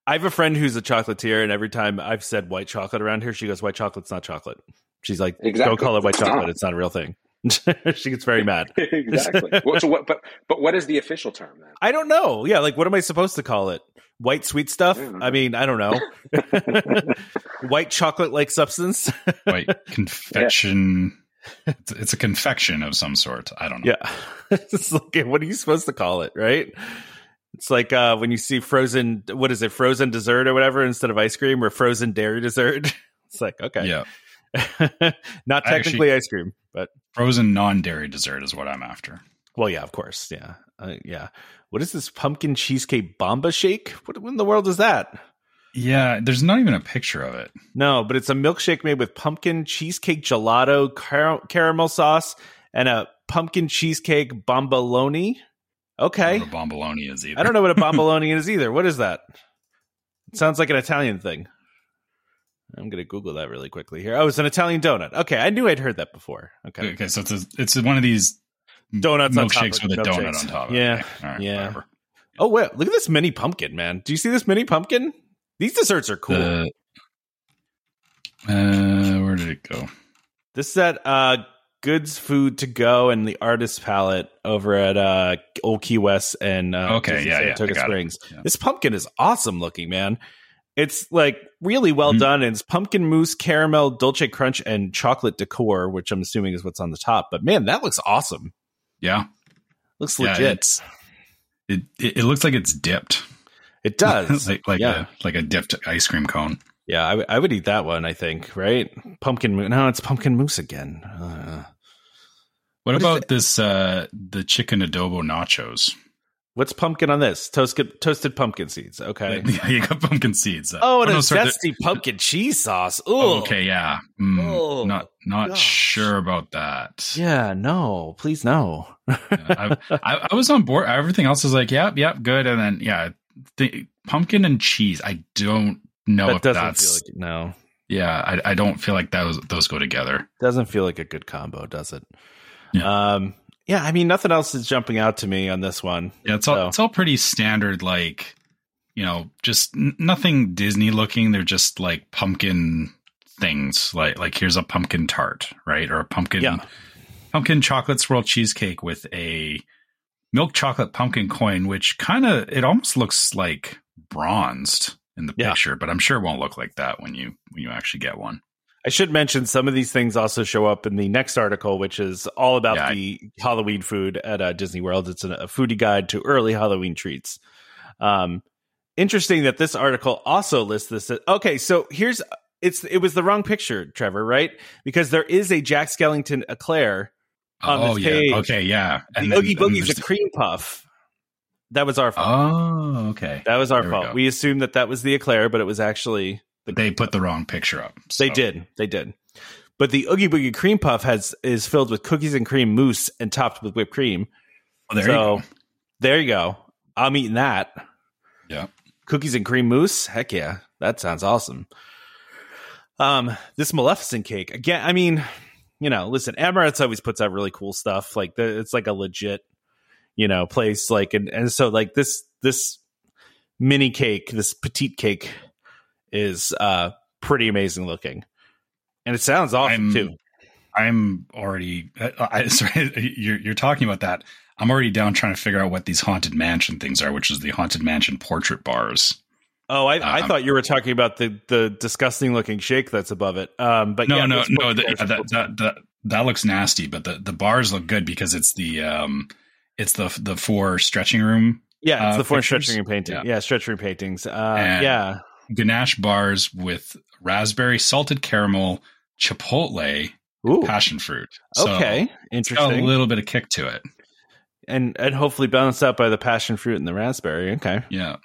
I have a friend who's a chocolatier, and every time I've said white chocolate around here, she goes, "White chocolate's not chocolate." She's like, Exactly. "Don't call it white chocolate; it's not a real thing." she gets very mad. exactly. Well, so what? But but what is the official term then? I don't know. Yeah, like what am I supposed to call it? White sweet stuff? I. I mean, I don't know. white chocolate like substance? White confection. It's, it's a confection of some sort. I don't know. yeah. it's like, what are you supposed to call it? Right? It's like uh, when you see frozen, what is it, frozen dessert or whatever instead of ice cream or frozen dairy dessert. It's like okay, Yeah. not technically actually- ice cream, but Frozen non-dairy dessert is what I'm after. Well, yeah, of course, yeah, uh, yeah. What is this pumpkin cheesecake bomba shake? What in the world is that? Yeah, there's not even a picture of it. No, but it's a milkshake made with pumpkin cheesecake gelato, car- caramel sauce, and a pumpkin cheesecake bomboloni. I Okay, don't know what a bomboloni is either. I don't know what a bomboloni is either. What is that? It sounds like an Italian thing. I'm gonna Google that really quickly here. Oh, it's an Italian donut. Okay, I knew I'd heard that before. Okay, Okay, so it's a, it's one of these Donuts on top milkshakes with a donut on top. Yeah. Okay. Yeah. whatever. Oh, wow. Look at this mini pumpkin, man. Do you see this mini pumpkin? These desserts are cool. The- uh, where did it go? this is at uh, Goods Food to Go and the Artist Palette over at uh, Old Key West and uh, Okay, Disney yeah, yeah, Saratoga got. Springs. Yeah. This pumpkin is awesome looking, man. It's like really well Mhm. done. And it's pumpkin mousse, caramel, dolce crunch, and chocolate decor, which I'm assuming is what's on the top. But man, that looks awesome. Yeah, Looks yeah, legit. it's it, it. It looks like it's dipped. it does. like like yeah. a like a dipped ice cream cone. Yeah, I, w- I would eat that one. I think right. Pumpkin. mou- No, it's pumpkin mousse again. Uh, What, What about this? uh The chicken adobo nachos. What's pumpkin on this? Toasted toasted pumpkin seeds. Okay. Yeah, you got pumpkin seeds. Oh, and no, a sorry, zesty pumpkin cheese sauce. the- Oh, okay, yeah. Mm, Oh, not not gosh. sure about that. Yeah, no, please no. I, I, I was on board. Everything else is like, yep, yep, good. And then yeah, the pumpkin and cheese. I don't know that if doesn't that's feel like no. yeah. I, I don't feel like those those go together. Doesn't feel like a good combo, does it? Yeah. Um. Yeah, I mean, nothing else is jumping out to me on this one. Yeah, it's all So- it's all pretty standard. Like you know, just n- nothing Disney looking. They're just like pumpkin things. Like like here's a pumpkin tart, right, or a pumpkin Yeah. pumpkin chocolate swirl cheesecake with a milk chocolate pumpkin coin, which kind of it almost looks like bronzed in the Yeah. picture, but I'm sure it won't look like that when you when you actually get one. I should mention some of these things also show up in the next article, which is all about Yeah, I- the Halloween food at uh, Disney World. It's a, a foodie guide to early Halloween treats. Um, interesting that this article also lists this. Okay, so here's it's it was the wrong picture, Trevor, right? Because there is a Jack Skellington eclair. On oh this yeah, page, okay, yeah. The then- Oogie Boogie's a cream puff. That was our fault. Oh, okay. that was our there fault. We, assumed that that was the eclair, but it was actually But they put the wrong picture up. They did. They did. but the Oogie Boogie cream puff has is filled with cookies and cream mousse and topped with whipped cream. Oh, there so, you go. There you go. I'm eating that. Yeah. Cookies and cream mousse. Heck yeah. That sounds awesome. Um, this Maleficent cake again. I mean, you know, listen, Amorette's always puts out really cool stuff. Like the, it's like a legit, you know, place. Like and and so like this this mini cake, this petite cake, is uh pretty amazing looking and it sounds awesome I'm, too. I'm already. Uh, I, sorry, you're you're talking about that. I'm already down trying to figure out what these haunted mansion things are, which is the haunted mansion portrait bars. Oh, I, I um, thought you were talking about the the disgusting looking shake that's above it. Um, but no, yeah, no, no. The, that, that, that that looks nasty, but the the bars look good because it's the um, it's the the four stretching room. Yeah, it's uh, the four pictures. stretching room painting. Yeah. yeah, stretching room paintings. Uh, yeah, ganache bars with raspberry, salted caramel, chipotle, passion fruit. So okay, interesting. a little bit of kick to it, and and hopefully balanced out by the passion fruit and the raspberry. Okay, yeah,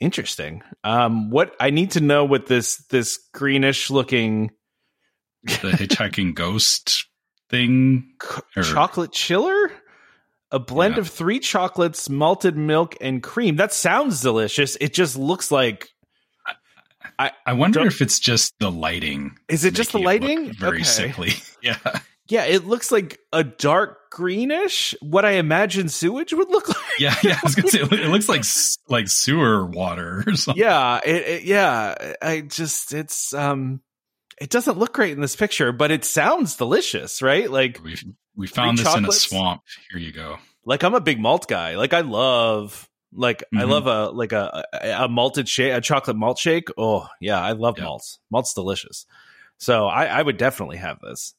interesting. Um, what I need to know what this this greenish looking the hitchhiking ghost thing, or... chocolate chiller. A blend yeah. of three chocolates, malted milk, and cream. That sounds delicious. It just looks like I, I wonder if it's just the lighting. Is it just the lighting? Very okay. sickly. yeah. Yeah, it looks like a dark greenish. What I imagine sewage would look like. yeah, yeah. I was gonna say it looks like like sewer water or something. Yeah, it, it, yeah. I just it's um, it doesn't look great in this picture, but it sounds delicious, right? Like we we found this chocolates. in a swamp. Here you go. Like I'm a big malt guy. Like I love like mm-hmm. I love a like a a malted shake, a chocolate malt shake. Oh yeah, I love yeah. malts. Malt's delicious. So I, I would definitely have this.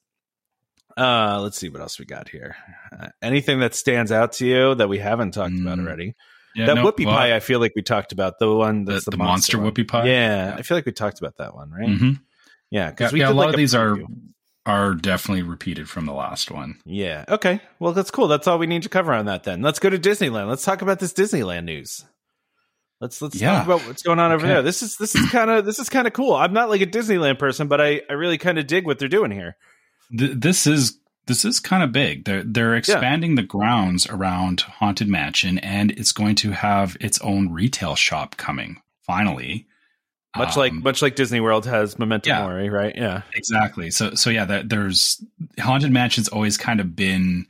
Uh, let's see what else we got here. Uh, anything that stands out to you that we haven't talked mm. about already? Yeah, that no, whoopie well, pie, I feel like we talked about the one that's the, the, the monster, monster whoopie pie. Yeah, yeah, I feel like we talked about that one, right? Mm-hmm. Yeah, because yeah, yeah, a lot like of these are are definitely repeated from the last one. Yeah. Okay. Well, that's cool. That's all we need to cover on that then. Let's go to Disneyland. Let's talk about this Disneyland news. Let's let's yeah. talk about what's going on over okay. there. This is this is kind of this is kind of cool. I'm not like a Disneyland person, but I I really kind of dig what they're doing here. Th- this is this is kind of big. They're they're expanding yeah. the grounds around Haunted Mansion, and it's going to have its own retail shop coming finally. Much um, like much like Disney World has Memento yeah, Mori, right? Yeah, exactly. So so yeah, that there's Haunted Mansion's always kind of been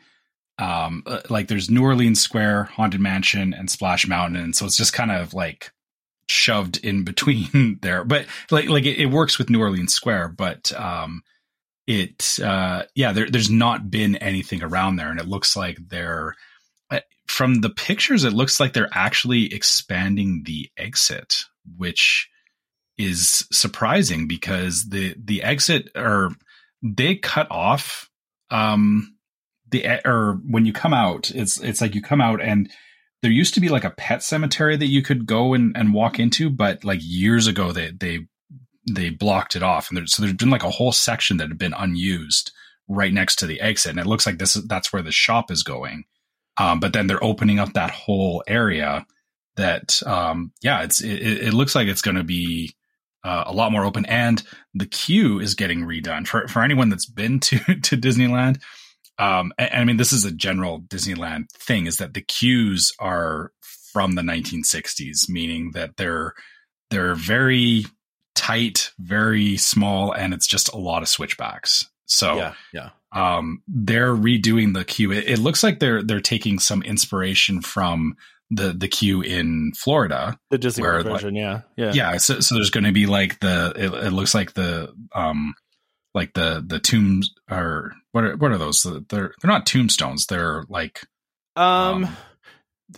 um uh, like there's New Orleans Square, Haunted Mansion, and Splash Mountain, and so it's just kind of like shoved in between there. But like like it, it works with New Orleans Square, but um it uh yeah there, there's not been anything around there and it looks like they're uh, from the pictures it looks like they're actually expanding the exit which is surprising because the the exit or they cut off um the or when you come out it's it's like you come out and there used to be like a pet cemetery that you could go and, and walk into but like years ago they they they blocked it off. And there, so there's been like a whole section that had been unused right next to the exit. And it looks like this is that's where the shop is going. Um, but then they're opening up that whole area that um, yeah it's it, it looks like it's going to be uh, a lot more open, and the queue is getting redone for for anyone that's been to to Disneyland. Um, and, and I mean, this is a general Disneyland thing: is that the queues are from the 1960s, meaning that they're they're very tight, very small, and it's just a lot of switchbacks. So yeah, yeah. Um, they're redoing the queue. It, it, looks like they're they're taking some inspiration from the the queue in Florida, the Disney where, version, like, yeah, yeah, yeah. So, so there's going to be like the it, it, looks like the um like the the tombs are what are what are those? They're they're not tombstones. They're like um, um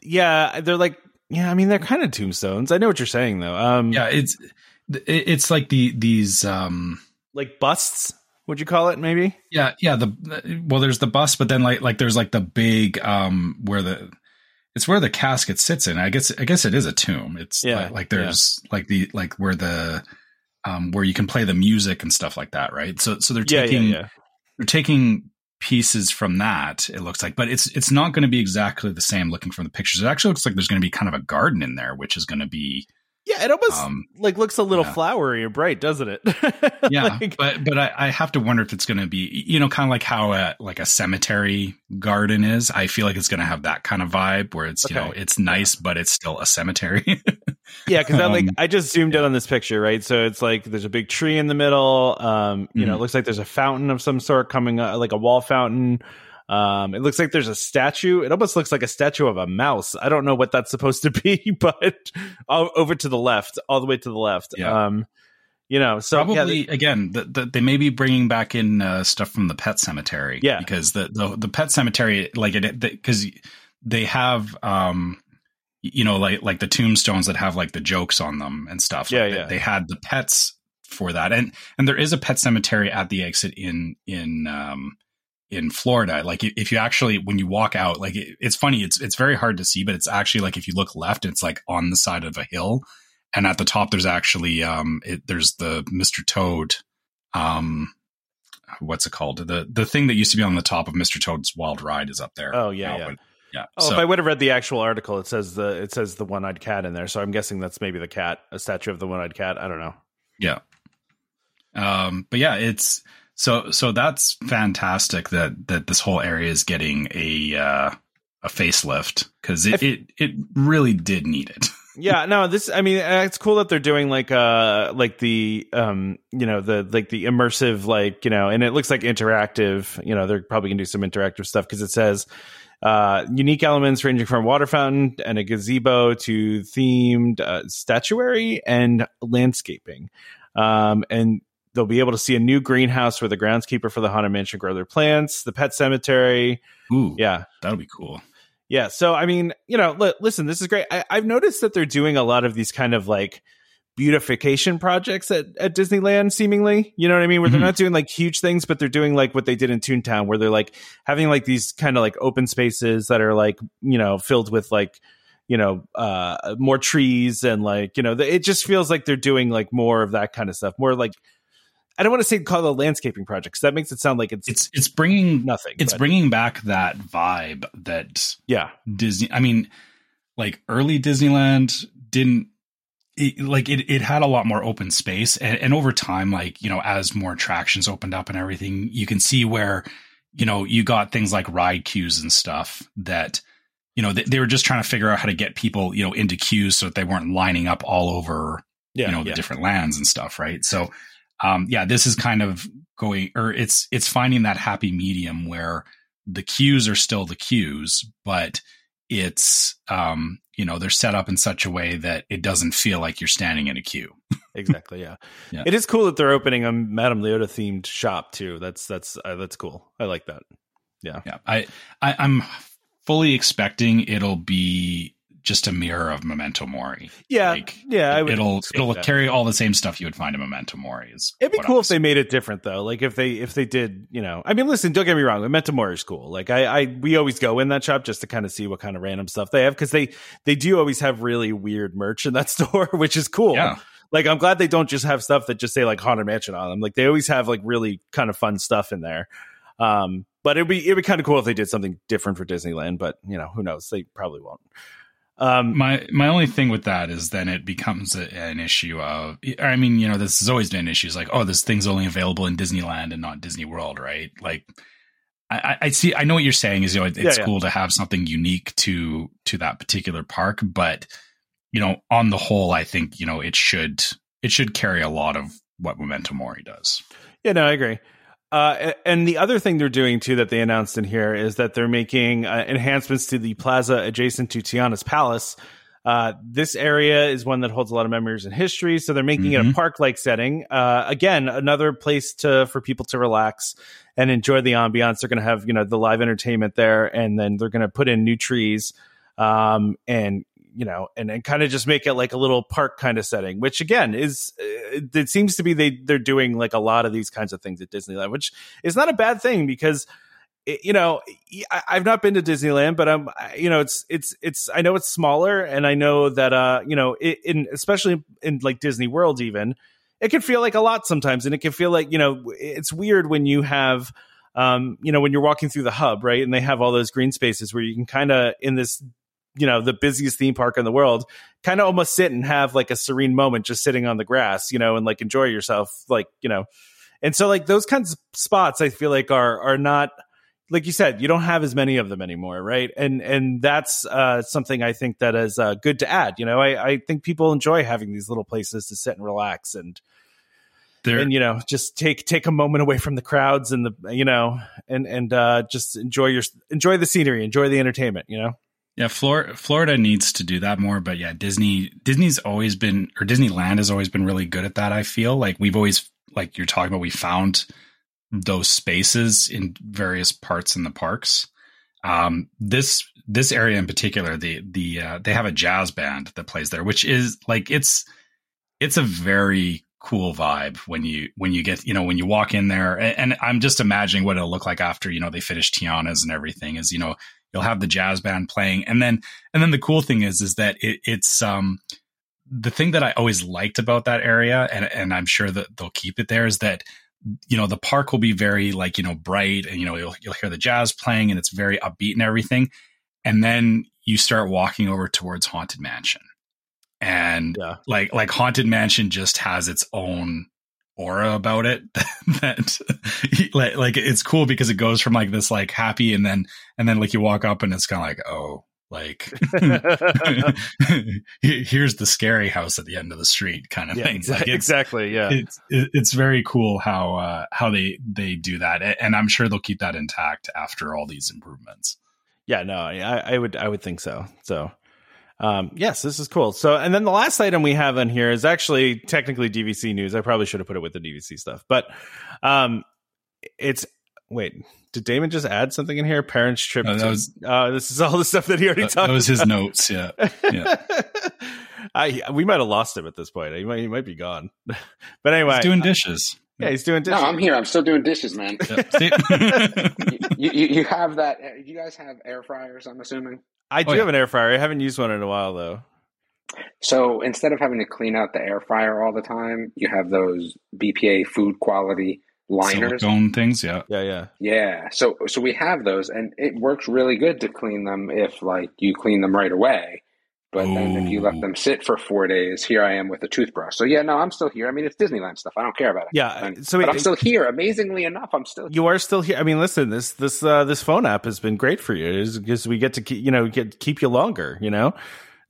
yeah, they're like yeah. I mean, they're kind of tombstones. I know what you're saying though. Um, yeah, it's it's like the these um like busts would you call it maybe yeah yeah the well there's the bust but then like like there's like the big um where the it's where the casket sits in. I guess I guess it is a tomb. It's yeah, like, like there's yeah. like the like where the um where you can play the music and stuff like that, right? So so they're taking yeah, they're taking pieces from that it looks like but it's it's not going to be exactly the same looking from the pictures it actually looks like there's going to be kind of a garden in there which is going to be Yeah, it almost um, like looks a little yeah. flowery and bright, doesn't it? yeah, like, but but I, I, have to wonder if it's going to be you know kind of like how a, like a cemetery garden is. I feel like it's going to have that kind of vibe where it's okay. you know it's nice, but it's still a cemetery. yeah, because um, like I just zoomed in on this picture, right? So it's like there's a big tree in the middle. Um, you mm-hmm. know, it looks like there's a fountain of some sort coming, up, like a wall fountain. Um, it looks like there's a statue. It almost looks like a statue of a mouse. I don't know what that's supposed to be, but over to the left, all the way to the left. Yeah. Um, you know, so probably yeah, again, the, the, they may be bringing back in uh, stuff from the pet cemetery. Yeah, because the the, the pet cemetery, like it, because they have, um, you know, like like the tombstones that have like the jokes on them and stuff. Yeah, like yeah. They, they had the pets for that, and and there is a pet cemetery at the exit in in um in Florida. Like if you actually, when you walk out, like it, it's funny, it's, it's very hard to see, but it's actually like, if you look left, it's like on the side of a hill. And at the top, there's actually, um, it, there's the Mr. Toad, um, what's it called? The, the thing that used to be on the top of Mr. Toad's Wild Ride is up there. Oh yeah. Now, yeah. But, yeah. Oh, so, if I would have read the actual article, it says the, it says the one-eyed cat in there. So I'm guessing that's maybe the cat, a statue of the one-eyed cat. I don't know. Yeah. Um, but yeah, it's, so so that's fantastic that that this whole area is getting a uh, a facelift because it, it it really did need it. yeah, no, this I mean uh, it's cool that they're doing like uh like the um you know the like the immersive like you know and it looks like interactive, you know, they're probably going to do some interactive stuff because it says uh, unique elements ranging from water fountain and a gazebo to themed uh, statuary and landscaping. Um, and They'll be able to see a new greenhouse where the groundskeeper for the haunted mansion grow their plants, the pet cemetery. Ooh, yeah, that'll be cool. Yeah. So, I mean, you know, li- listen, this is great. I- I've noticed that they're doing a lot of these kind of like beautification projects at, at Disneyland, seemingly. You know what I mean? Where mm-hmm. they're not doing like huge things, but they're doing like what they did in Toontown, where they're like having like these kind of like open spaces that are like, you know, filled with like, you know, uh, more trees and like, you know, it just feels like they're doing like more of that kind of stuff, more like I don't want to say call it a landscaping project because that makes it sound like it's it's it's bringing nothing. It's but. bringing back that vibe that yeah Disney. I mean, like early Disneyland didn't it, like it. It had a lot more open space, and, and over time, like you know, as more attractions opened up and everything, you can see where you know you got things like ride queues and stuff that you know they, they were just trying to figure out how to get people you know into queues so that they weren't lining up all over yeah, you know the different lands and stuff, right? So um, yeah, this is kind of going, or it's it's finding that happy medium where the queues are still the queues, but it's um, you know they're set up in such a way that it doesn't feel like you're standing in a queue. exactly. Yeah. yeah. It is cool that they're opening a Madame Leota themed shop too. That's that's uh, that's cool. I like that. Yeah. Yeah. I, I I'm fully expecting it'll be just a mirror of Memento Mori. Yeah, like, yeah. it'll it'll that. carry all the same stuff you would find in Memento Mori. Is It'd be cool if they made it different though. Like if they if they did, you know. I mean, listen, don't get me wrong. Memento Mori is cool. Like I, I we always go in that shop just to kind of see what kind of random stuff they have because they they do always have really weird merch in that store, which is cool. Yeah. Like I'm glad they don't just have stuff that just say like Haunted Mansion on them. Like they always have like really kind of fun stuff in there. Um, but it'd be it'd be kind of cool if they did something different for Disneyland. But you know, who knows? They probably won't. Um, my my only thing with that is then it becomes a, an issue of I mean you know this has always been issues like oh this thing's only available in Disneyland and not Disney World right like I, I see I know what you're saying is you know it, it's yeah, yeah. cool to have something unique to to that particular park but you know on the whole I think you know it should it should carry a lot of what Memento Mori does. Yeah, no, I agree. Uh, and the other thing they're doing too that they announced in here is that they're making uh, enhancements to the plaza adjacent to Tiana's Palace. Uh, this area is one that holds a lot of memories and history, so they're making mm-hmm. it a mm-hmm. park-like setting. Uh, again, another place to for people to relax and enjoy the ambiance. They're going to have you know the live entertainment there, and then they're going to put in new trees um, and you know, and, and kind of just make it like a little park kind of setting, which again is uh, it seems to be they they're doing like a lot of these kinds of things at Disneyland, which is not a bad thing because you know I've not been to Disneyland, but I'm you know it's it's it's I know it's smaller, and I know that uh you know in especially in like Disney World even it can feel like a lot sometimes, and it can feel like you know it's weird when you have um, you know, when you're walking through the hub, right? And they have all those green spaces where you can kind of in this you know the busiest theme park in the world kind of almost sit and have like a serene moment just sitting on the grass, you know, and like enjoy yourself, like, you know. And so like those kinds of spots I feel like are are not like you said, you don't have as many of them anymore, right? And and that's uh, something I think that is uh, good to add. You know, I, I think people enjoy having these little places to sit and relax and there, and you know just take take a moment away from the crowds and the you know and and uh, just enjoy your enjoy the scenery, enjoy the entertainment. You know. Yeah, Florida, Florida needs to do that more, but yeah, Disney Disney's always been or Disneyland has always been really good at that. I feel like we've always like you're talking about, we found those spaces in various parts in the parks. Um, this this area in particular, the the uh, they have a jazz band that plays there, which is like it's it's a very cool vibe when you when you get you know when you walk in there and, and, i'm just imagining what it'll look like after you know they finish tiana's and everything is you know you'll have the jazz band playing. And then and then the cool thing is is that it, it's um the thing that i always liked about that area and and i'm sure that they'll keep it there is that you know the park will be very like you know bright and you know you'll, you'll hear the jazz playing and it's very upbeat and everything. And then you start walking over towards haunted mansion. And yeah. like like haunted mansion just has its own aura about it that like, like it's cool because it goes from like this like happy and then and then like you walk up and it's kind of like oh like here's the scary house at the end of the street kind of yeah, thing. Like exactly yeah. it's it's very cool how uh how they they do that and i'm sure they'll keep that intact after all these improvements. Yeah no i i would i would think so so um, yes, this is cool. So, and then the last item we have on here is actually technically DVC news. I probably should have put it with the DVC stuff, but um, it's wait. Did Damon just add something in here? Parents trip. Oh, to, was, uh, this is all the stuff that he already that, talked. That was his notes. Yeah, yeah. I we might have lost him at this point. He might he might be gone. but anyway, he's doing dishes. Yeah, he's doing dishes. No, I'm here. I'm still doing dishes, man. you, you, you have that? You guys have air fryers? I'm assuming. I oh, do oh, yeah. have an air fryer. I haven't used one in a while though. So instead of having to clean out the air fryer all the time, you have those BPA food quality liners. Silicone things, yeah. Yeah, yeah. Yeah. So so we have those and it works really good to clean them if like you clean them right away. But Ooh. then if you let them sit for four days, here I am with a toothbrush. So yeah, no, I'm still here. I mean, it's Disneyland stuff. I don't care about it. Yeah, and, so but I'm still here. Amazingly enough, I'm still. Here. You are still here. I mean, listen this this uh, this phone app has been great for you because we get to keep you know get keep you longer. You know,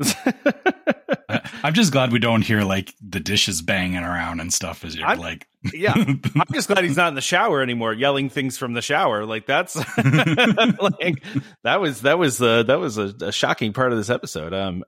I'm just glad we don't hear like the dishes banging around and stuff as you're I'm, like. yeah, I'm just glad he's not in the shower anymore, yelling things from the shower. Like that's like that was that was uh, that was a, a shocking part of this episode. Um,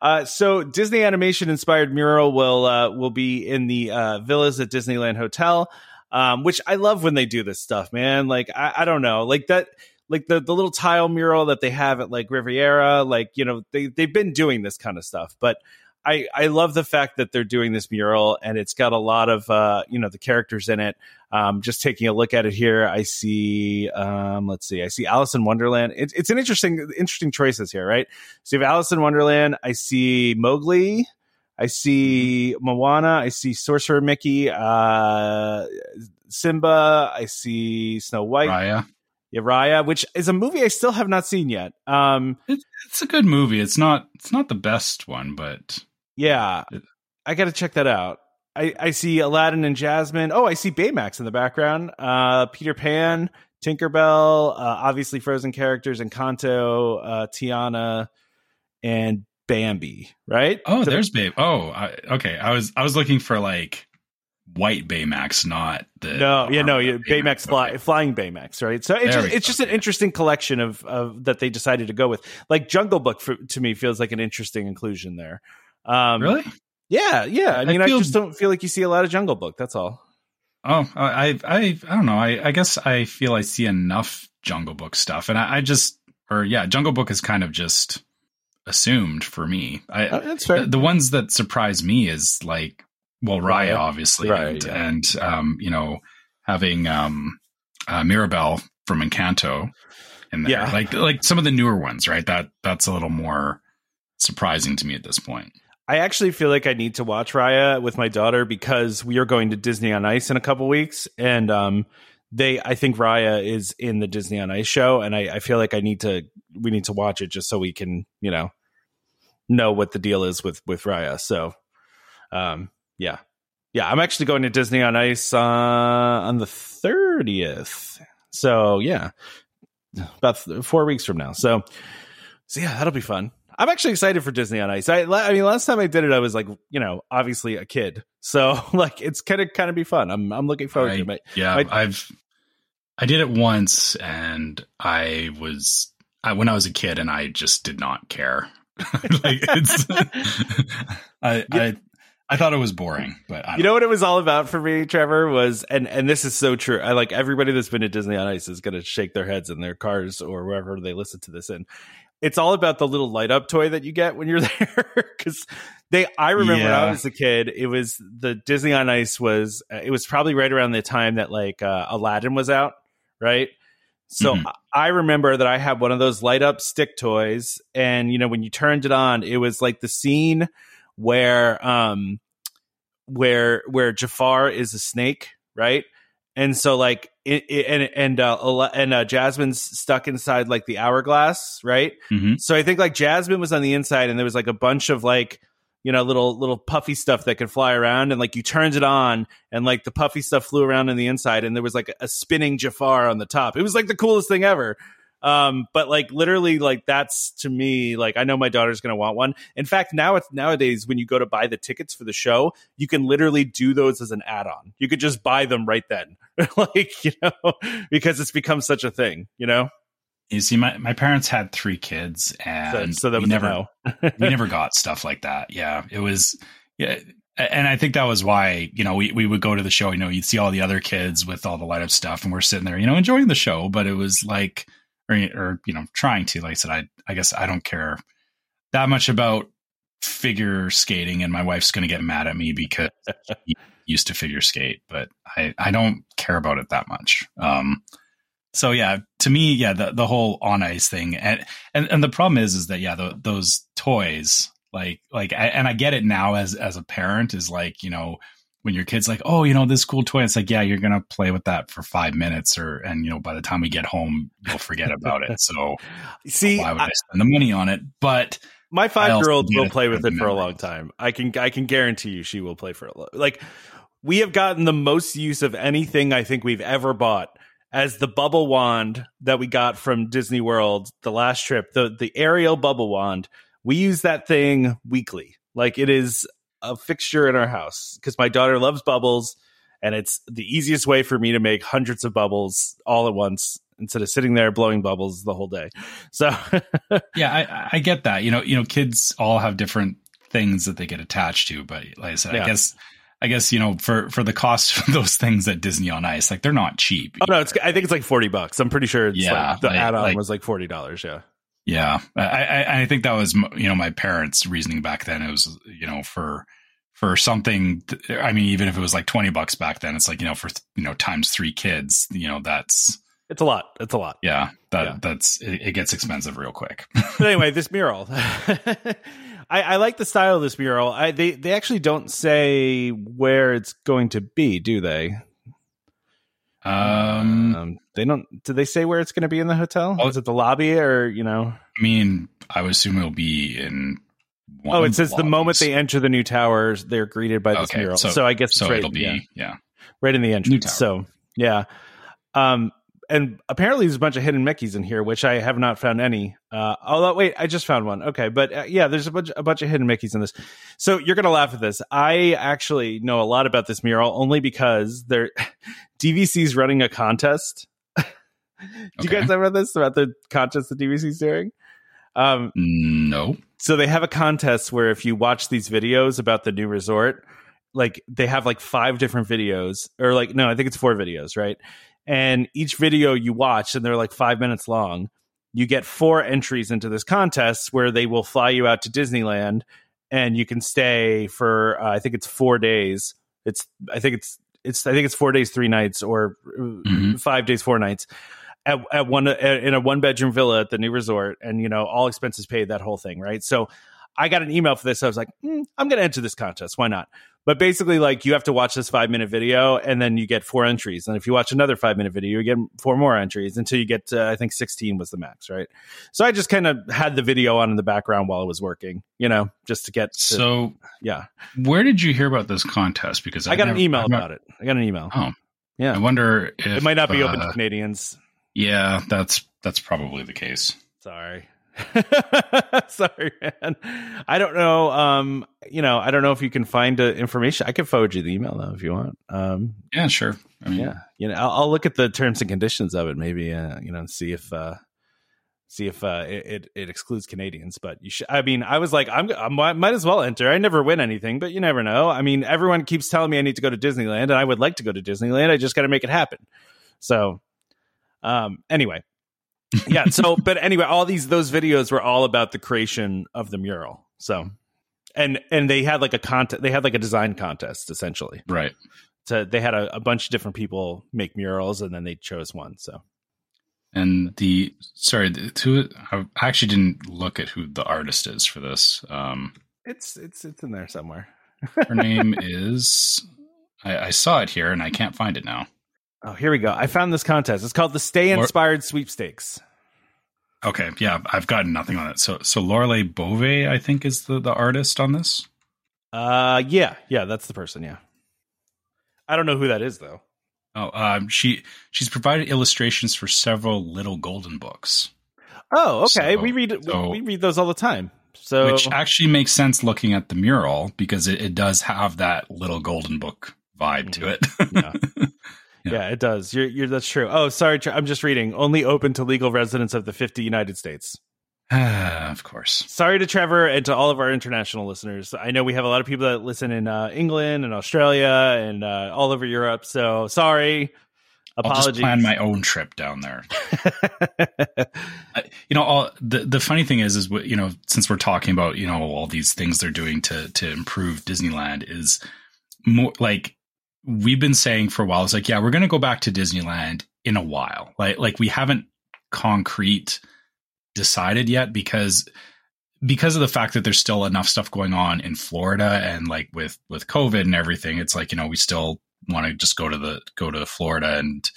uh, so Disney animation inspired mural will uh, will be in the uh, villas at Disneyland Hotel. Um, which I love when they do this stuff, man. Like I, I don't know, like that like the the little tile mural that they have at like Riviera, like you know they they've been doing this kind of stuff, but. I, I love the fact that they're doing this mural and it's got a lot of uh, you know the characters in it. Um, just taking a look at it here, I see um, let's see, I see Alice in Wonderland. It, it's an interesting interesting choices here, right? So you have Alice in Wonderland. I see Mowgli. I see Moana. I see Sorcerer Mickey. Uh, Simba. I see Snow White. Raya. Raya, which is a movie I still have not seen yet. Um, it's, it's a good movie. It's not it's not the best one, but yeah, it, I got to check that out. I, I see Aladdin and Jasmine. Oh, I see Baymax in the background. Uh, Peter Pan, Tinkerbell, uh, obviously Frozen characters, Encanto, uh, Tiana, and Bambi. Right? Oh, there's Babe. Oh, I, okay. I was I was looking for like white Baymax, not the no, yeah, no, Baymax, Baymax fly, okay. flying Baymax, right? So it's just, it's just an interesting collection of of that they decided to go with. Like Jungle Book for, to me feels like an interesting inclusion there. Um, really? Yeah, yeah. I mean, I, feel, I, just don't feel like you see a lot of Jungle Book. That's all. Oh, I I I don't know. I I guess I feel I see enough Jungle Book stuff, and I, I just or yeah, Jungle Book is kind of just assumed for me. I, oh, that's fair. The, the ones that surprise me is like well, Raya, obviously, right, and, yeah. and um, you know, having um, uh, Mirabel from Encanto in there, yeah. like like some of the newer ones, right? That that's a little more surprising to me at this point. I actually feel like I need to watch Raya with my daughter because we are going to Disney on Ice in a couple weeks, and um, they I think Raya is in the Disney on Ice show, and I, I feel like I need to we need to watch it just so we can you know know what the deal is with with Raya. So, um, yeah, yeah, I'm actually going to Disney on Ice uh, on the 30th. So yeah, about four weeks from now. So, so yeah, that'll be fun. I'm actually excited for Disney on Ice. I, I mean, last time I did it, I was like, you know, obviously a kid, so like it's gonna kind of be fun. I'm I'm looking forward I, to it. Yeah, I, I've I did it once, and I was I, when I was a kid, and I just did not care. like it's, I, I I thought it was boring, but you know what it was all about for me, Trevor was, and and this is so true. I like everybody that's been to Disney on Ice is going to shake their heads in their cars or wherever they listen to this in. It's all about the little light up toy that you get when you're there because they. I remember yeah. when I was a kid, it was the Disney on Ice was it was probably right around the time that like uh, Aladdin was out, right? So mm-hmm. I remember that I had one of those light up stick toys, and you know when you turned it on, it was like the scene where um where where Jafar is a snake, right? And so like it, it, and and uh and uh, Jasmine's stuck inside like the hourglass, right? Mm-hmm. So I think like Jasmine was on the inside and there was like a bunch of like you know little little puffy stuff that could fly around and like you turned it on and like the puffy stuff flew around in the inside and there was like a spinning Jafar on the top. It was like the coolest thing ever. Um, but like literally, like that's to me, like I know my daughter's gonna want one. In fact, now it's nowadays when you go to buy the tickets for the show, you can literally do those as an add-on. You could just buy them right then, like you know, because it's become such a thing, you know. You see, my, my parents had three kids, and so, so that we never we never got stuff like that. Yeah, it was yeah, and I think that was why you know we we would go to the show. You know, you'd see all the other kids with all the light up stuff, and we're sitting there, you know, enjoying the show. But it was like or, or you know trying to like i said i i guess i don't care that much about figure skating and my wife's going to get mad at me because he used to figure skate but i i don't care about it that much. Um so yeah to me yeah the the whole on ice thing and and, and the problem is is that yeah the, those toys like like I, and i get it now as as a parent is like you know when your kid's like, oh, you know, this cool toy, it's like, yeah, you're gonna play with that for five minutes, or and you know, by the time we get home, you'll forget about it. So, see, why would I, I spend the money on it? But my five year old will play with it for a long time. I can I can guarantee you she will play for a long. Like we have gotten the most use of anything I think we've ever bought as the bubble wand that we got from Disney World the last trip. The the Ariel bubble wand. We use that thing weekly. Like it is a fixture in our house because my daughter loves bubbles and it's the easiest way for me to make hundreds of bubbles all at once instead of sitting there blowing bubbles the whole day. So yeah, I, I, get that. You know, you know, kids all have different things that they get attached to, but like I said, yeah. I guess. I guess you know for for the cost of those things at Disney on Ice, like they're not cheap. Oh no, it's I think it's like forty bucks. I'm pretty sure. yeah, like, the like, add-on like, was like forty dollars. Yeah, yeah, I, I, I think that was you know my parents' reasoning back then. It was you know for for something. I mean, even if it was like twenty bucks back then, it's like you know for you know times three kids, you know that's it's a lot. It's a lot. Yeah, that yeah. that's it, it, gets expensive real quick. but anyway, this mural. I, I, like the style of this mural. I, they they actually don't say where it's going to be, do they? Um, um, they don't. Do they say where it's going to be in the hotel? Oh, Is it the lobby or you know? I mean, I would assume it'll be in. oh, it says the, the moment they enter the new towers, they're greeted by this okay, mural. So, so, I guess so right, it'll be yeah. yeah, right in the entrance. So yeah, um, and apparently there's a bunch of hidden Mickey's in here, which I have not found any. Uh, although wait, I just found one. Okay, but uh, yeah, there's a bunch a bunch of hidden Mickey's in this. So you're gonna laugh at this. I actually know a lot about this mural only because there DVC's running a contest. Do okay. you guys know about this about the contest the DVC's doing? Um, no. So they have a contest where if you watch these videos about the new resort, like they have like five different videos, or like no, I think it's four videos, right? And each video you watch, and they're like five minutes long, you get four entries into this contest where they will fly you out to Disneyland and you can stay for, uh, I think it's four days. It's, I think it's, it's, I think it's four days, three nights or mm-hmm. five days, four nights at, at one, in a one bedroom villa at the new resort and, you know, all expenses paid, that whole thing. Right. So, I got an email for this. So I was like, mm, I'm going to enter this contest. Why not? But basically, like you have to watch this five minute video and then you get four entries. And if you watch another five minute video, you get four more entries until you get, to, I think 16 was the max, right? So I just kind of had the video on in the background while I was working, you know, just to get. To, so, yeah. Where did you hear about this contest? Because I, I got never, an email about it. I got an email. Oh, yeah. I wonder if it might not be uh, open to uh, Canadians. Yeah, that's that's probably the case. Sorry. Sorry, man. I don't know. Um, you know, I don't know if you can find uh, information. I can forward you the email though if you want. Um, yeah, sure. I mean, yeah, you know, I'll, I'll, look at the terms and conditions of it. Maybe, uh, you know, see if uh, see if uh, it, it, it excludes Canadians. But you should. I mean, I was like, I'm I might as well enter. I never win anything, but you never know. I mean, everyone keeps telling me I need to go to Disneyland, and I would like to go to Disneyland. I just got to make it happen. So, um, anyway, yeah. So, but anyway, all these those videos were all about the creation of the mural. So, and and they had like a contest. They had like a design contest essentially. Right. So they had a, a bunch of different people make murals, and then they chose one. So. And the sorry, the, I actually didn't look at who the artist is for this. Um, it's it's it's in there somewhere. her name is. I, I saw it here, and I can't find it now. Oh, here we go. I found this contest. It's called the Stay Inspired Sweepstakes. Okay, yeah, I've gotten nothing on it. So, so Lorelay Bove, I think, is the the artist on this. Uh, yeah, yeah, that's the person. Yeah, I don't know who that is though. Oh, um, she she's provided illustrations for several Little Golden books. Oh, okay. So, we read so, we, we read those all the time. So, which actually makes sense looking at the mural because it, it does have that Little Golden Book vibe to it. yeah. Yeah. yeah, it does. You're, you're, that's true. Oh, sorry. I'm just reading. Only open to legal residents of the 50 United States. of course. Sorry to Trevor and to all of our international listeners. I know we have a lot of people that listen in uh, England and Australia and uh, all over Europe. So sorry. Apologies. I'll just plan my own trip down there. I, you know, all, the the funny thing is, is you know, since we're talking about you know all these things they're doing to to improve Disneyland, is more like we've been saying for a while, it's like, yeah, we're going to go back to Disneyland in a while. Like, like we haven't concrete decided yet because because of the fact that there's still enough stuff going on in Florida and like with with COVID and everything, it's like you know we still want to just go to the go to Florida and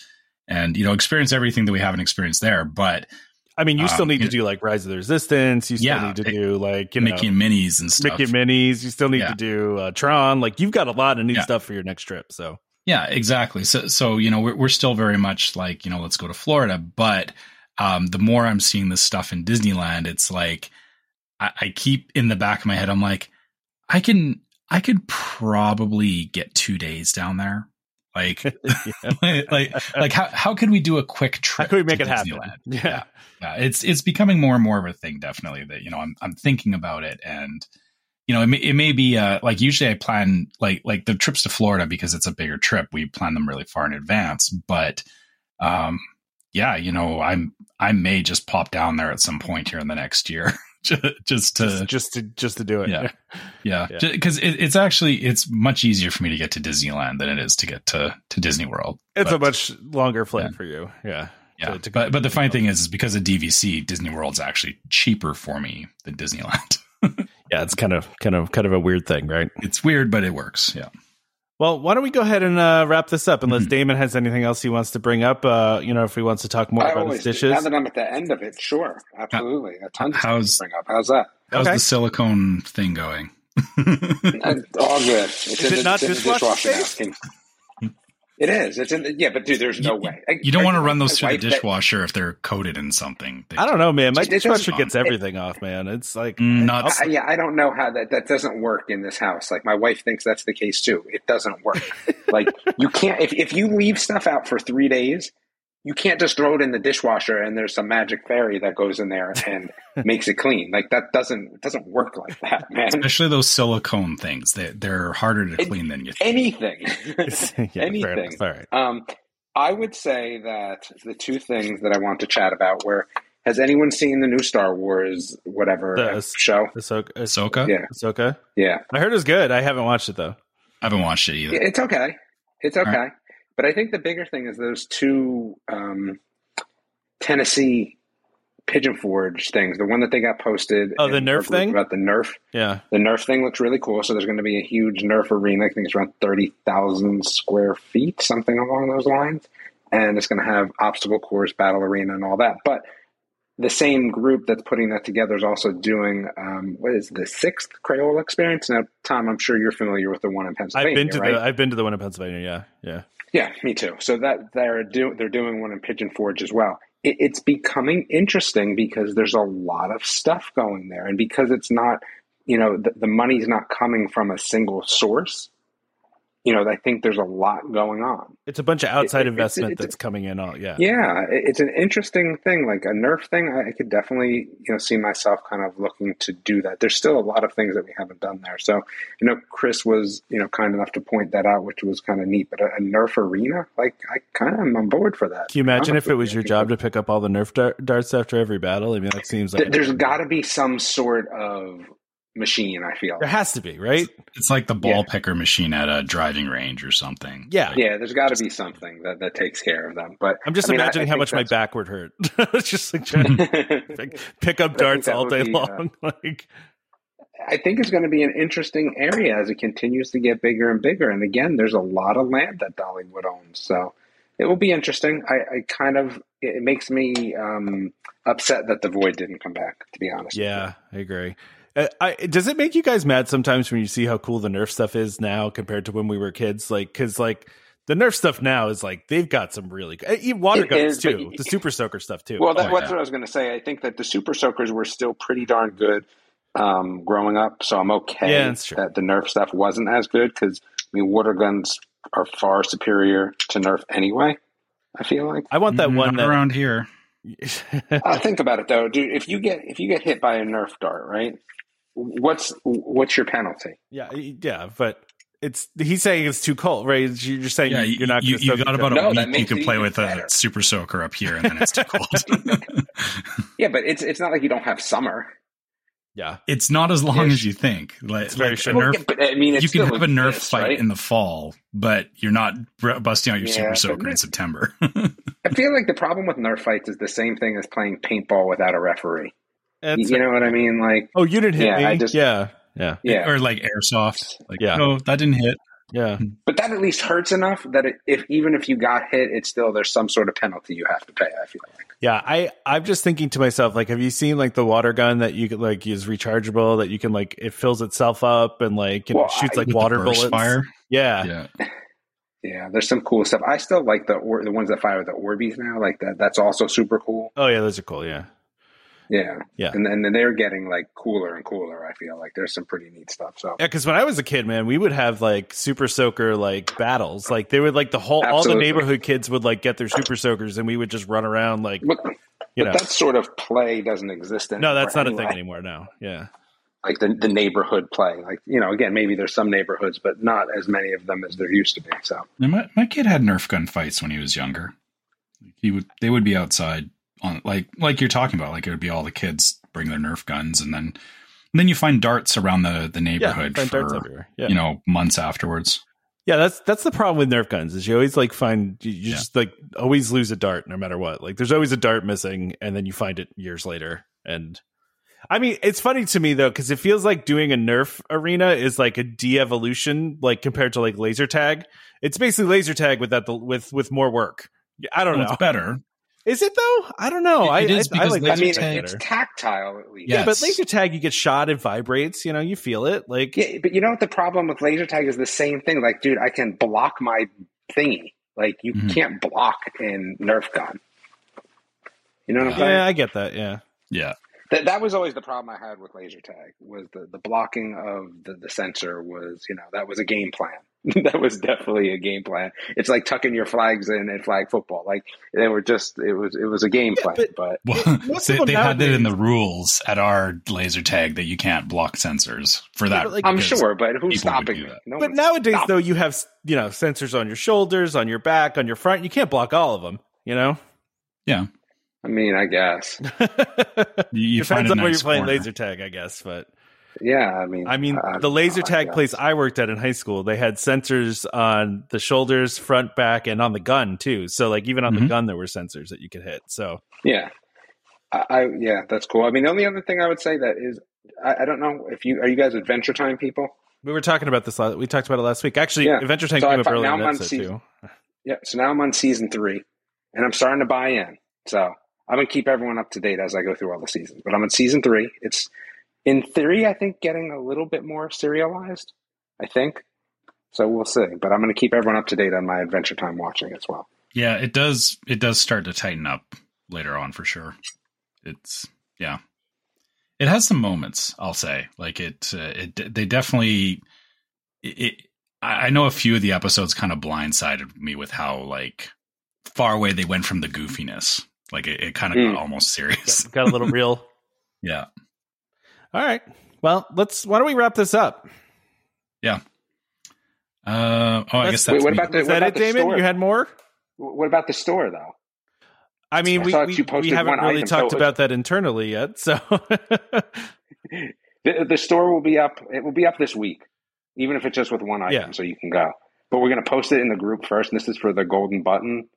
and you know experience everything that we haven't experienced there. But I mean, you still um, need to do like Rise of the Resistance. You still yeah, need to do like you Mickey know, and Minnie's and stuff. Mickey and Minnie's. You still need yeah. to do uh, Tron. Like you've got a lot of new yeah. stuff for your next trip. So yeah, exactly. So so you know we're we're still very much like you know let's go to Florida, but um, the more I'm seeing this stuff in Disneyland, it's like I, I keep in the back of my head. I'm like, I can I could probably get two days down there. Like, like, like, how how could we do a quick trip? How could we make it Disneyland? happen? Yeah. yeah. yeah, It's it's becoming more and more of a thing. Definitely that you know I'm I'm thinking about it, and you know it may, it may be uh, like usually I plan like like the trips to Florida because it's a bigger trip. We plan them really far in advance, but um, yeah, you know I'm I may just pop down there at some point here in the next year. just to just, just, to just to do it. Yeah, yeah, because yeah. it, it's actually it's much easier for me to get to Disneyland than it is to get to to Disney World. It's but, a much longer flight yeah. for you. Yeah, yeah. To, to but but the funny thing is, is because of DVC, Disney World's actually cheaper for me than Disneyland. yeah, it's kind of kind of kind of a weird thing, right? It's weird, but it works. Yeah. Well, why don't we go ahead and uh, wrap this up? Unless mm-hmm. Damon has anything else he wants to bring up, uh, you know, if he wants to talk more I about his dishes. Now that I'm at the end of it, sure, absolutely, a ton how's, to bring up. How's that? How's okay. the silicone thing going? all good. It's Is it the, not dishwasher safe? It is. It's in the, yeah, but dude, there's no you, way. You don't want to run those through the dishwasher that, if they're coated in something. I don't know, man. My dishwasher gets everything it, off, man. It's like mm, nuts. I, yeah, I don't know how that that doesn't work in this house. Like my wife thinks that's the case too. It doesn't work. like you can't if if you leave stuff out for three days, you can't just throw it in the dishwasher and there's some magic fairy that goes in there and makes it clean. Like that doesn't it doesn't work like that, man. Especially those silicone things. They they're harder to clean than you think. Anything. yeah, anything. All right. Um I would say that the two things that I want to chat about were has anyone seen the new Star Wars whatever the, show? Ahsoka. Ahsoka? Yeah. Ahsoka? Yeah. I heard it was good. I haven't watched it though. I haven't watched it either. It's okay. It's okay. But I think the bigger thing is those two um, Tennessee Pigeon Forge things. The one that they got posted. Oh, the Nerf thing about the Nerf. Yeah, the Nerf thing looks really cool. So there's going to be a huge Nerf arena. I think it's around thirty thousand square feet, something along those lines, and it's going to have obstacle course, battle arena, and all that. But the same group that's putting that together is also doing um, what is the sixth Crayola experience. Now, Tom, I'm sure you're familiar with the one in Pennsylvania. I've been to right? the I've been to the one in Pennsylvania. Yeah, yeah, yeah. Me too. So that they're do, they're doing one in Pigeon Forge as well. It, it's becoming interesting because there's a lot of stuff going there, and because it's not, you know, the, the money's not coming from a single source you know, I think there's a lot going on. It's a bunch of outside it, investment it's, it's, that's coming in. All yeah, yeah. It's an interesting thing, like a Nerf thing. I could definitely, you know, see myself kind of looking to do that. There's still a lot of things that we haven't done there. So, you know, Chris was, you know, kind enough to point that out, which was kind of neat. But a, a Nerf arena, like, I kind of am on board for that. Can you imagine if it was your job to pick up all the Nerf darts after every battle? I mean, that seems like there's got to be some sort of machine. I feel there has to be right. It's like the ball yeah. picker machine at a driving range or something. Yeah, yeah. There's got to be something that, that takes care of them. But I'm just I mean, imagining I, I how much my back would hurt. it's just like trying to pick, pick up darts all day be, long. Uh, like. I think it's going to be an interesting area as it continues to get bigger and bigger. And again, there's a lot of land that Dollywood owns, so it will be interesting. I, I kind of it makes me um, upset that the void didn't come back. To be honest, yeah, I agree. Uh, I, does it make you guys mad sometimes when you see how cool the Nerf stuff is now compared to when we were kids? Like, because like the Nerf stuff now is like they've got some really good uh, water it guns is, too, the Super Soaker stuff too. Well, that, oh, that's yeah. what I was going to say. I think that the Super Soakers were still pretty darn good um, growing up, so I'm okay yeah, that the Nerf stuff wasn't as good because I mean water guns are far superior to Nerf anyway. I feel like I want that mm, one that, around here. uh, think about it though, dude. If you get if you get hit by a Nerf dart, right? What's what's your penalty? Yeah, yeah, but it's he's saying it's too cold, right? You're just saying yeah, you're not. You, you got about a no, week. You can play with better. a super soaker up here, and then it's too cold. yeah, but it's it's not like you don't have summer. Yeah, it's not as long as you think. Like, it's very like Nerf, well, but, I mean, you can have a Nerf fight right? in the fall, but you're not busting out your yeah, super soaker in September. I feel like the problem with Nerf fights is the same thing as playing paintball without a referee. That's you know what I mean? Like, oh, you didn't hit yeah, me. I just, yeah, yeah, yeah, or like airsoft. Like, yeah, no, that didn't hit. Yeah, but that at least hurts enough that it, if even if you got hit, it's still there's some sort of penalty you have to pay. I feel like. Yeah, I I'm just thinking to myself like, have you seen like the water gun that you could like is rechargeable that you can like it fills itself up and like well, shoots like water bullets. Fire. Yeah. Yeah. Yeah, there's some cool stuff. I still like the or, the ones that fire the Orbeez now. Like that, that's also super cool. Oh yeah, those are cool. Yeah. Yeah, yeah, and and then they're getting like cooler and cooler. I feel like there's some pretty neat stuff. So yeah, because when I was a kid, man, we would have like super soaker like battles. Like they would like the whole Absolutely. all the neighborhood kids would like get their super soakers, and we would just run around like. But, you but know. that sort of play doesn't exist anymore. No, that's not anyway. a thing anymore. No, yeah. Like the the neighborhood play, like you know, again, maybe there's some neighborhoods, but not as many of them as there used to be. So my my kid had Nerf gun fights when he was younger. He would they would be outside on like like you're talking about, like it would be all the kids bring their Nerf guns, and then and then you find darts around the the neighborhood yeah, for yeah. you know months afterwards. Yeah, that's that's the problem with Nerf guns is you always like find you, you yeah. just like always lose a dart no matter what. Like there's always a dart missing, and then you find it years later. And I mean, it's funny to me though because it feels like doing a Nerf arena is like a de-evolution, like compared to like laser tag. It's basically laser tag with that with with more work. I don't well, know. It's better. Is it though? I don't know. It, it I, is because I, like I mean, it's tactile at least. Yes. Yeah, but laser tag, you get shot, it vibrates. You know, you feel it. Like, yeah, but you know what the problem with laser tag is the same thing. Like, dude, I can block my thingy. Like, you mm-hmm. can't block in Nerf gun. You know what I'm saying? Yeah, I get that. Yeah, yeah. That that was always the problem I had with laser tag was the the blocking of the the sensor was you know that was a game plan. that was definitely a game plan. It's like tucking your flags in at flag football. Like they were just it was it was a game yeah, plan. But, but well, they, they had that in the rules at our laser tag that you can't block sensors for that. Yeah, like, I'm sure, but who's stopping me? No but nowadays, though, you have you know sensors on your shoulders, on your back, on your front. You can't block all of them. You know. Yeah. I mean, I guess. you, you Depends on nice where you're playing laser tag, I guess, but yeah, I mean, I mean, the laser tag place I worked at in high school, they had sensors on the shoulders, front, back, and on the gun too. So, like, even on mm-hmm. the gun, there were sensors that you could hit. So, yeah, I, I, yeah, that's cool. I mean, the only other thing I would say that is, I, I, don't know if you are you guys Adventure Time people. We were talking about this. We talked about it last week. Actually, yeah. Adventure Time so came up earlier. Now I'm on season, too. Yeah, so now I'm on season three, and I'm starting to buy in. So I'm gonna keep everyone up to date as I go through all the seasons. But I'm in season three. It's in theory, I think, getting a little bit more serialized. I think. So we'll see. But I'm going to keep everyone up to date on my Adventure Time watching as well. Yeah, it does. It does start to tighten up later on for sure. It's yeah, it has some moments. I'll say like it. Uh, it they definitely. It, it. I know a few of the episodes kind of blindsided me with how like far away they went from the goofiness. Like it, it kind of mm. got almost serious. Got, got a little real. yeah. All right. Well, let's. Why don't we wrap this up? Yeah. Uh, oh, I guess that's. Wait, what about the, Is that it, Damon? Store? You had more. What about the store, though? I mean, I we, we, we, haven't really item, talked so about that internally yet. So the, the, store will be up. It will be up this week, even if it's just with one item, yeah. so you can go. But we're going to post it in the group first. And this is for the golden button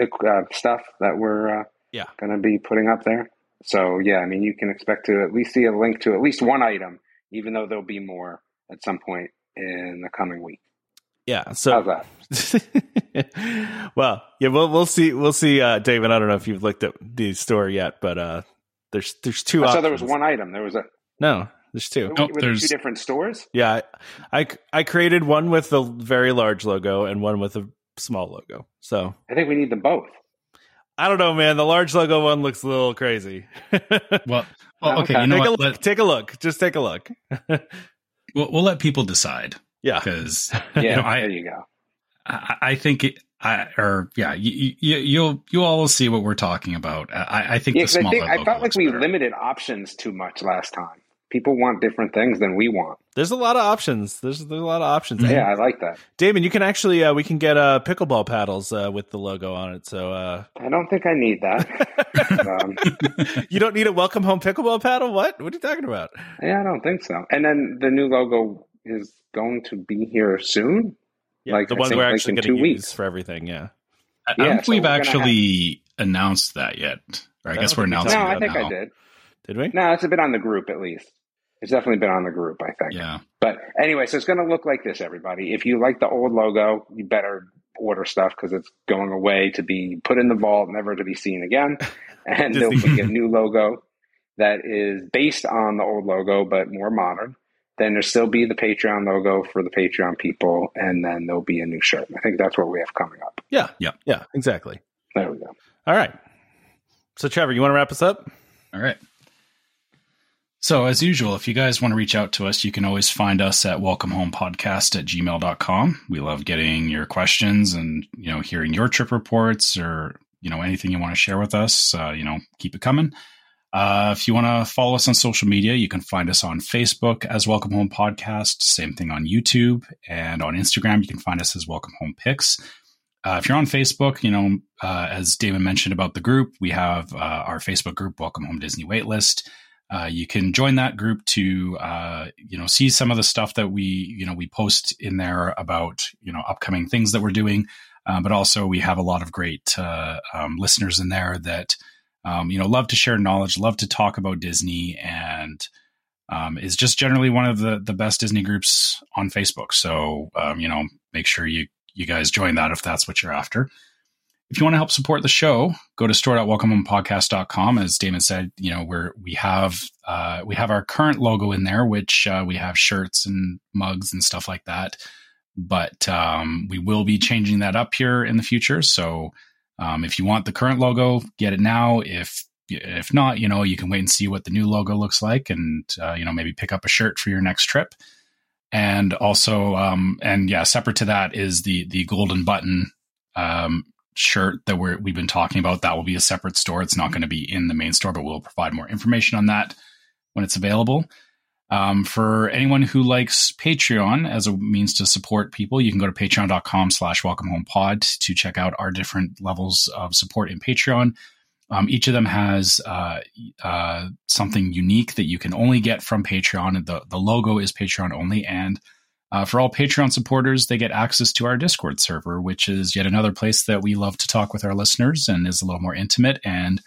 uh, stuff that we're uh, yeah going to be putting up there. So yeah, I mean, you can expect to at least see a link to at least one item, even though there'll be more at some point in the coming week. Yeah. So how's that? well, yeah, we'll we'll see we'll see. Uh, David, I don't know if you've looked at the store yet, but uh, there's there's two. I saw there was one item. There was a no. There's two. Were, were there's two different stores. Yeah, I, I I created one with a very large logo and one with a small logo. So I think we need them both. I don't know, man. The large logo one looks a little crazy. well, well, okay. You know take what? a look. Let, take a look. Just take a look. we'll, we'll let people decide. Yeah, because yeah, you know, I, there you go. I, I think it, I or yeah, you, you you'll you all will see what we're talking about. I, I think yeah, the small. I, think, I felt like we better. limited options too much last time people want different things than we want. There's a lot of options. There's there's a lot of options. Yeah, I like that. Damon, you can actually uh, we can get uh, pickleball paddles uh, with the logo on it. So uh... I don't think I need that. um, you don't need a welcome home pickleball paddle. What? What are you talking about? Yeah, I don't think so. And then the new logo is going to be here soon. Yeah, like the one we're actually like going to use for everything. Yeah. I, yeah, don't think so we've actually have... announced that yet. Or I, I guess we're announcing. No, I think now. I did. Did we? No, it's been on the group at least. It's definitely been on the group, I think. Yeah. But anyway, so it's going to look like this, everybody. If you like the old logo, you better order stuff because it's going away to be put in the vault, never to be seen again. And there'll be a new logo that is based on the old logo, but more modern. Then there'll still be the Patreon logo for the Patreon people, and then there'll be a new shirt. I think that's what we have coming up. Yeah. Yeah. Yeah. Exactly. There we go. All right. So, Trevor, you want to wrap us up? All right. So, as usual, if you guys want to reach out to us, you can always find us at welcomehomepodcast at gmail.com. We love getting your questions and, you know, hearing your trip reports or, you know, anything you want to share with us. Uh, you know, keep it coming. Uh, if you want to follow us on social media, you can find us on Facebook as Welcome Home Podcast. Same thing on YouTube and on Instagram. You can find us as Welcome Home Pics. Uh, if you're on Facebook, you know, uh, as Damon mentioned about the group, we have uh, our Facebook group, Welcome Home Disney Waitlist. Uh, you can join that group to uh, you know see some of the stuff that we you know we post in there about you know upcoming things that we're doing, uh, but also we have a lot of great uh, um, listeners in there that um, you know love to share knowledge, love to talk about Disney, and um, is just generally one of the the best Disney groups on Facebook. So um, you know make sure you you guys join that if that's what you're after. If you want to help support the show, go to store.welcomehomepodcast.com. As Damon said, you know, we're, we have, uh, we have our current logo in there, which, uh, we have shirts and mugs and stuff like that. But, um, we will be changing that up here in the future. So, um, if you want the current logo, get it now. If, if not, you know, you can wait and see what the new logo looks like and, uh, you know, maybe pick up a shirt for your next trip. And also, um, and yeah, separate to that is the, the golden button, um, shirt that we're, we've been talking about, that will be a separate store. It's not going to be in the main store, but we'll provide more information on that when it's available. Um, for anyone who likes Patreon as a means to support people, you can go to patreon.com slash welcome home pod to check out our different levels of support in Patreon. Um, each of them has uh, uh, something unique that you can only get from Patreon. The, the logo is Patreon only, and uh, for all Patreon supporters, they get access to our Discord server, which is yet another place that we love to talk with our listeners and is a little more intimate. And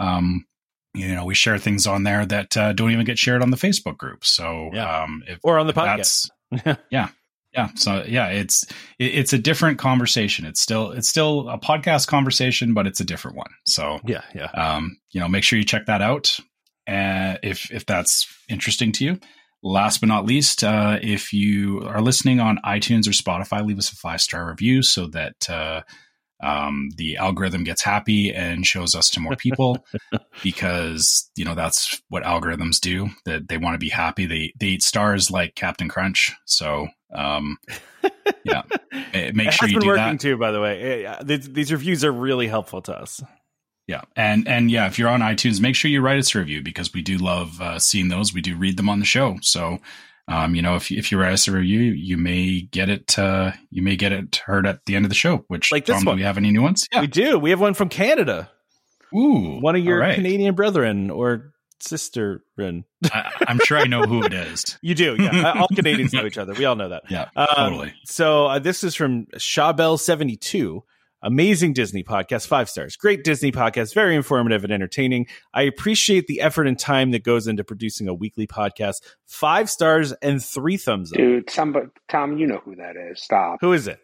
um, you know we share things on there that uh, don't even get shared on the Facebook group. So yeah. um, if, or on the podcast. yeah, yeah. So yeah, it's it, it's a different conversation. It's still it's still a podcast conversation, but it's a different one. So yeah, yeah. Um, you know, make sure you check that out, uh, if if that's interesting to you. Last but not least, uh, if you are listening on iTunes or Spotify, leave us a five star review so that uh, um, the algorithm gets happy and shows us to more people because you know that's what algorithms do. That they want to be happy. They they eat stars like Captain Crunch. So um, yeah, make it sure you do working that. too. By the way, these, these reviews are really helpful to us. Yeah, and and yeah, if you're on iTunes, make sure you write us a review because we do love uh, seeing those. We do read them on the show. So, um, you know, if if you write us a review, you may get it. Uh, you may get it heard at the end of the show. Which like this Tom, one, do we have any new ones? Yeah, we do. We have one from Canada. Ooh, one of your right. Canadian brethren or sister. I, am sure I know who it is. you do, yeah. all Canadians know each other. We all know that. Yeah, um, totally. So uh, this is from Shawbell seventy two. Amazing Disney podcast, five stars. Great Disney podcast, very informative and entertaining. I appreciate the effort and time that goes into producing a weekly podcast. Five stars and three thumbs up. Dude, somebody, Tom, you know who that is. Stop. Who is it?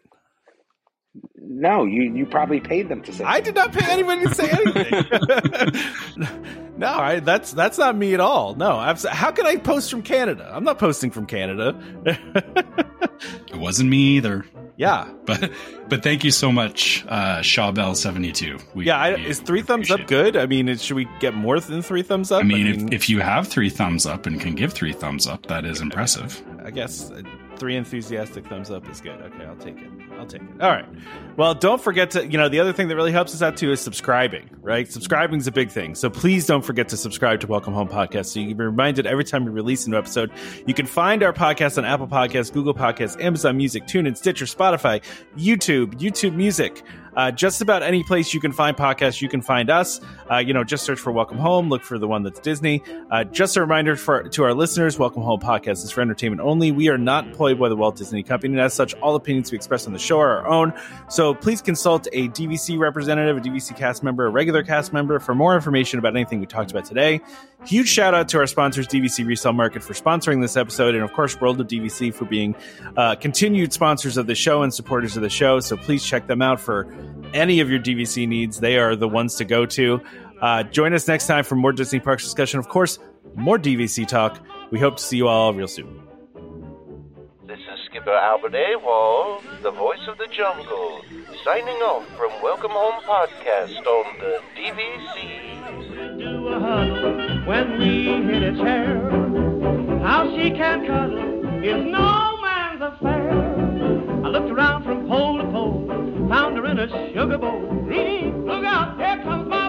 No, you you probably paid them to say. I did not pay anybody to say anything. no, I, that's that's not me at all. No, how can I post from Canada? I'm not posting from Canada. it wasn't me either. Yeah, but but thank you so much, uh, Shawbell seventy two. Yeah, I, is three thumbs up good? I mean, should we get more than three thumbs up? I mean, I mean if, if you have three thumbs up and can give three thumbs up, that is impressive. I guess three enthusiastic thumbs up is good. Okay, I'll take it. I'll take it. All right. Well, don't forget to, you know, the other thing that really helps us out too is subscribing, right? Subscribing is a big thing. So please don't forget to subscribe to Welcome Home Podcast so you can be reminded every time we release a new episode. You can find our podcast on Apple Podcasts, Google Podcasts, Amazon Music, TuneIn, Stitcher, Spotify, YouTube, YouTube Music. Uh, just about any place you can find podcasts, you can find us. Uh, you know, just search for Welcome Home, look for the one that's Disney. Uh, just a reminder for to our listeners, Welcome Home podcast is for entertainment only. We are not employed by the Walt Disney Company, and as such, all opinions we express on the show are our own. So please consult a DVC representative, a DVC cast member, a regular cast member for more information about anything we talked about today. Huge shout out to our sponsors, DVC Resale Market, for sponsoring this episode, and of course, World of DVC for being uh, continued sponsors of the show and supporters of the show. So please check them out for any of your DVC needs. They are the ones to go to. Uh, join us next time for more Disney Parks discussion. Of course, more DVC talk. We hope to see you all real soon. This is Skipper Albert Awol, the voice of the jungle, signing off from Welcome Home Podcast on the DVC. Do a huddle when we hit its hair. How she can cuddle is no man's affair. I looked around from pole to pole, found her in a sugar bowl. Look out, here comes my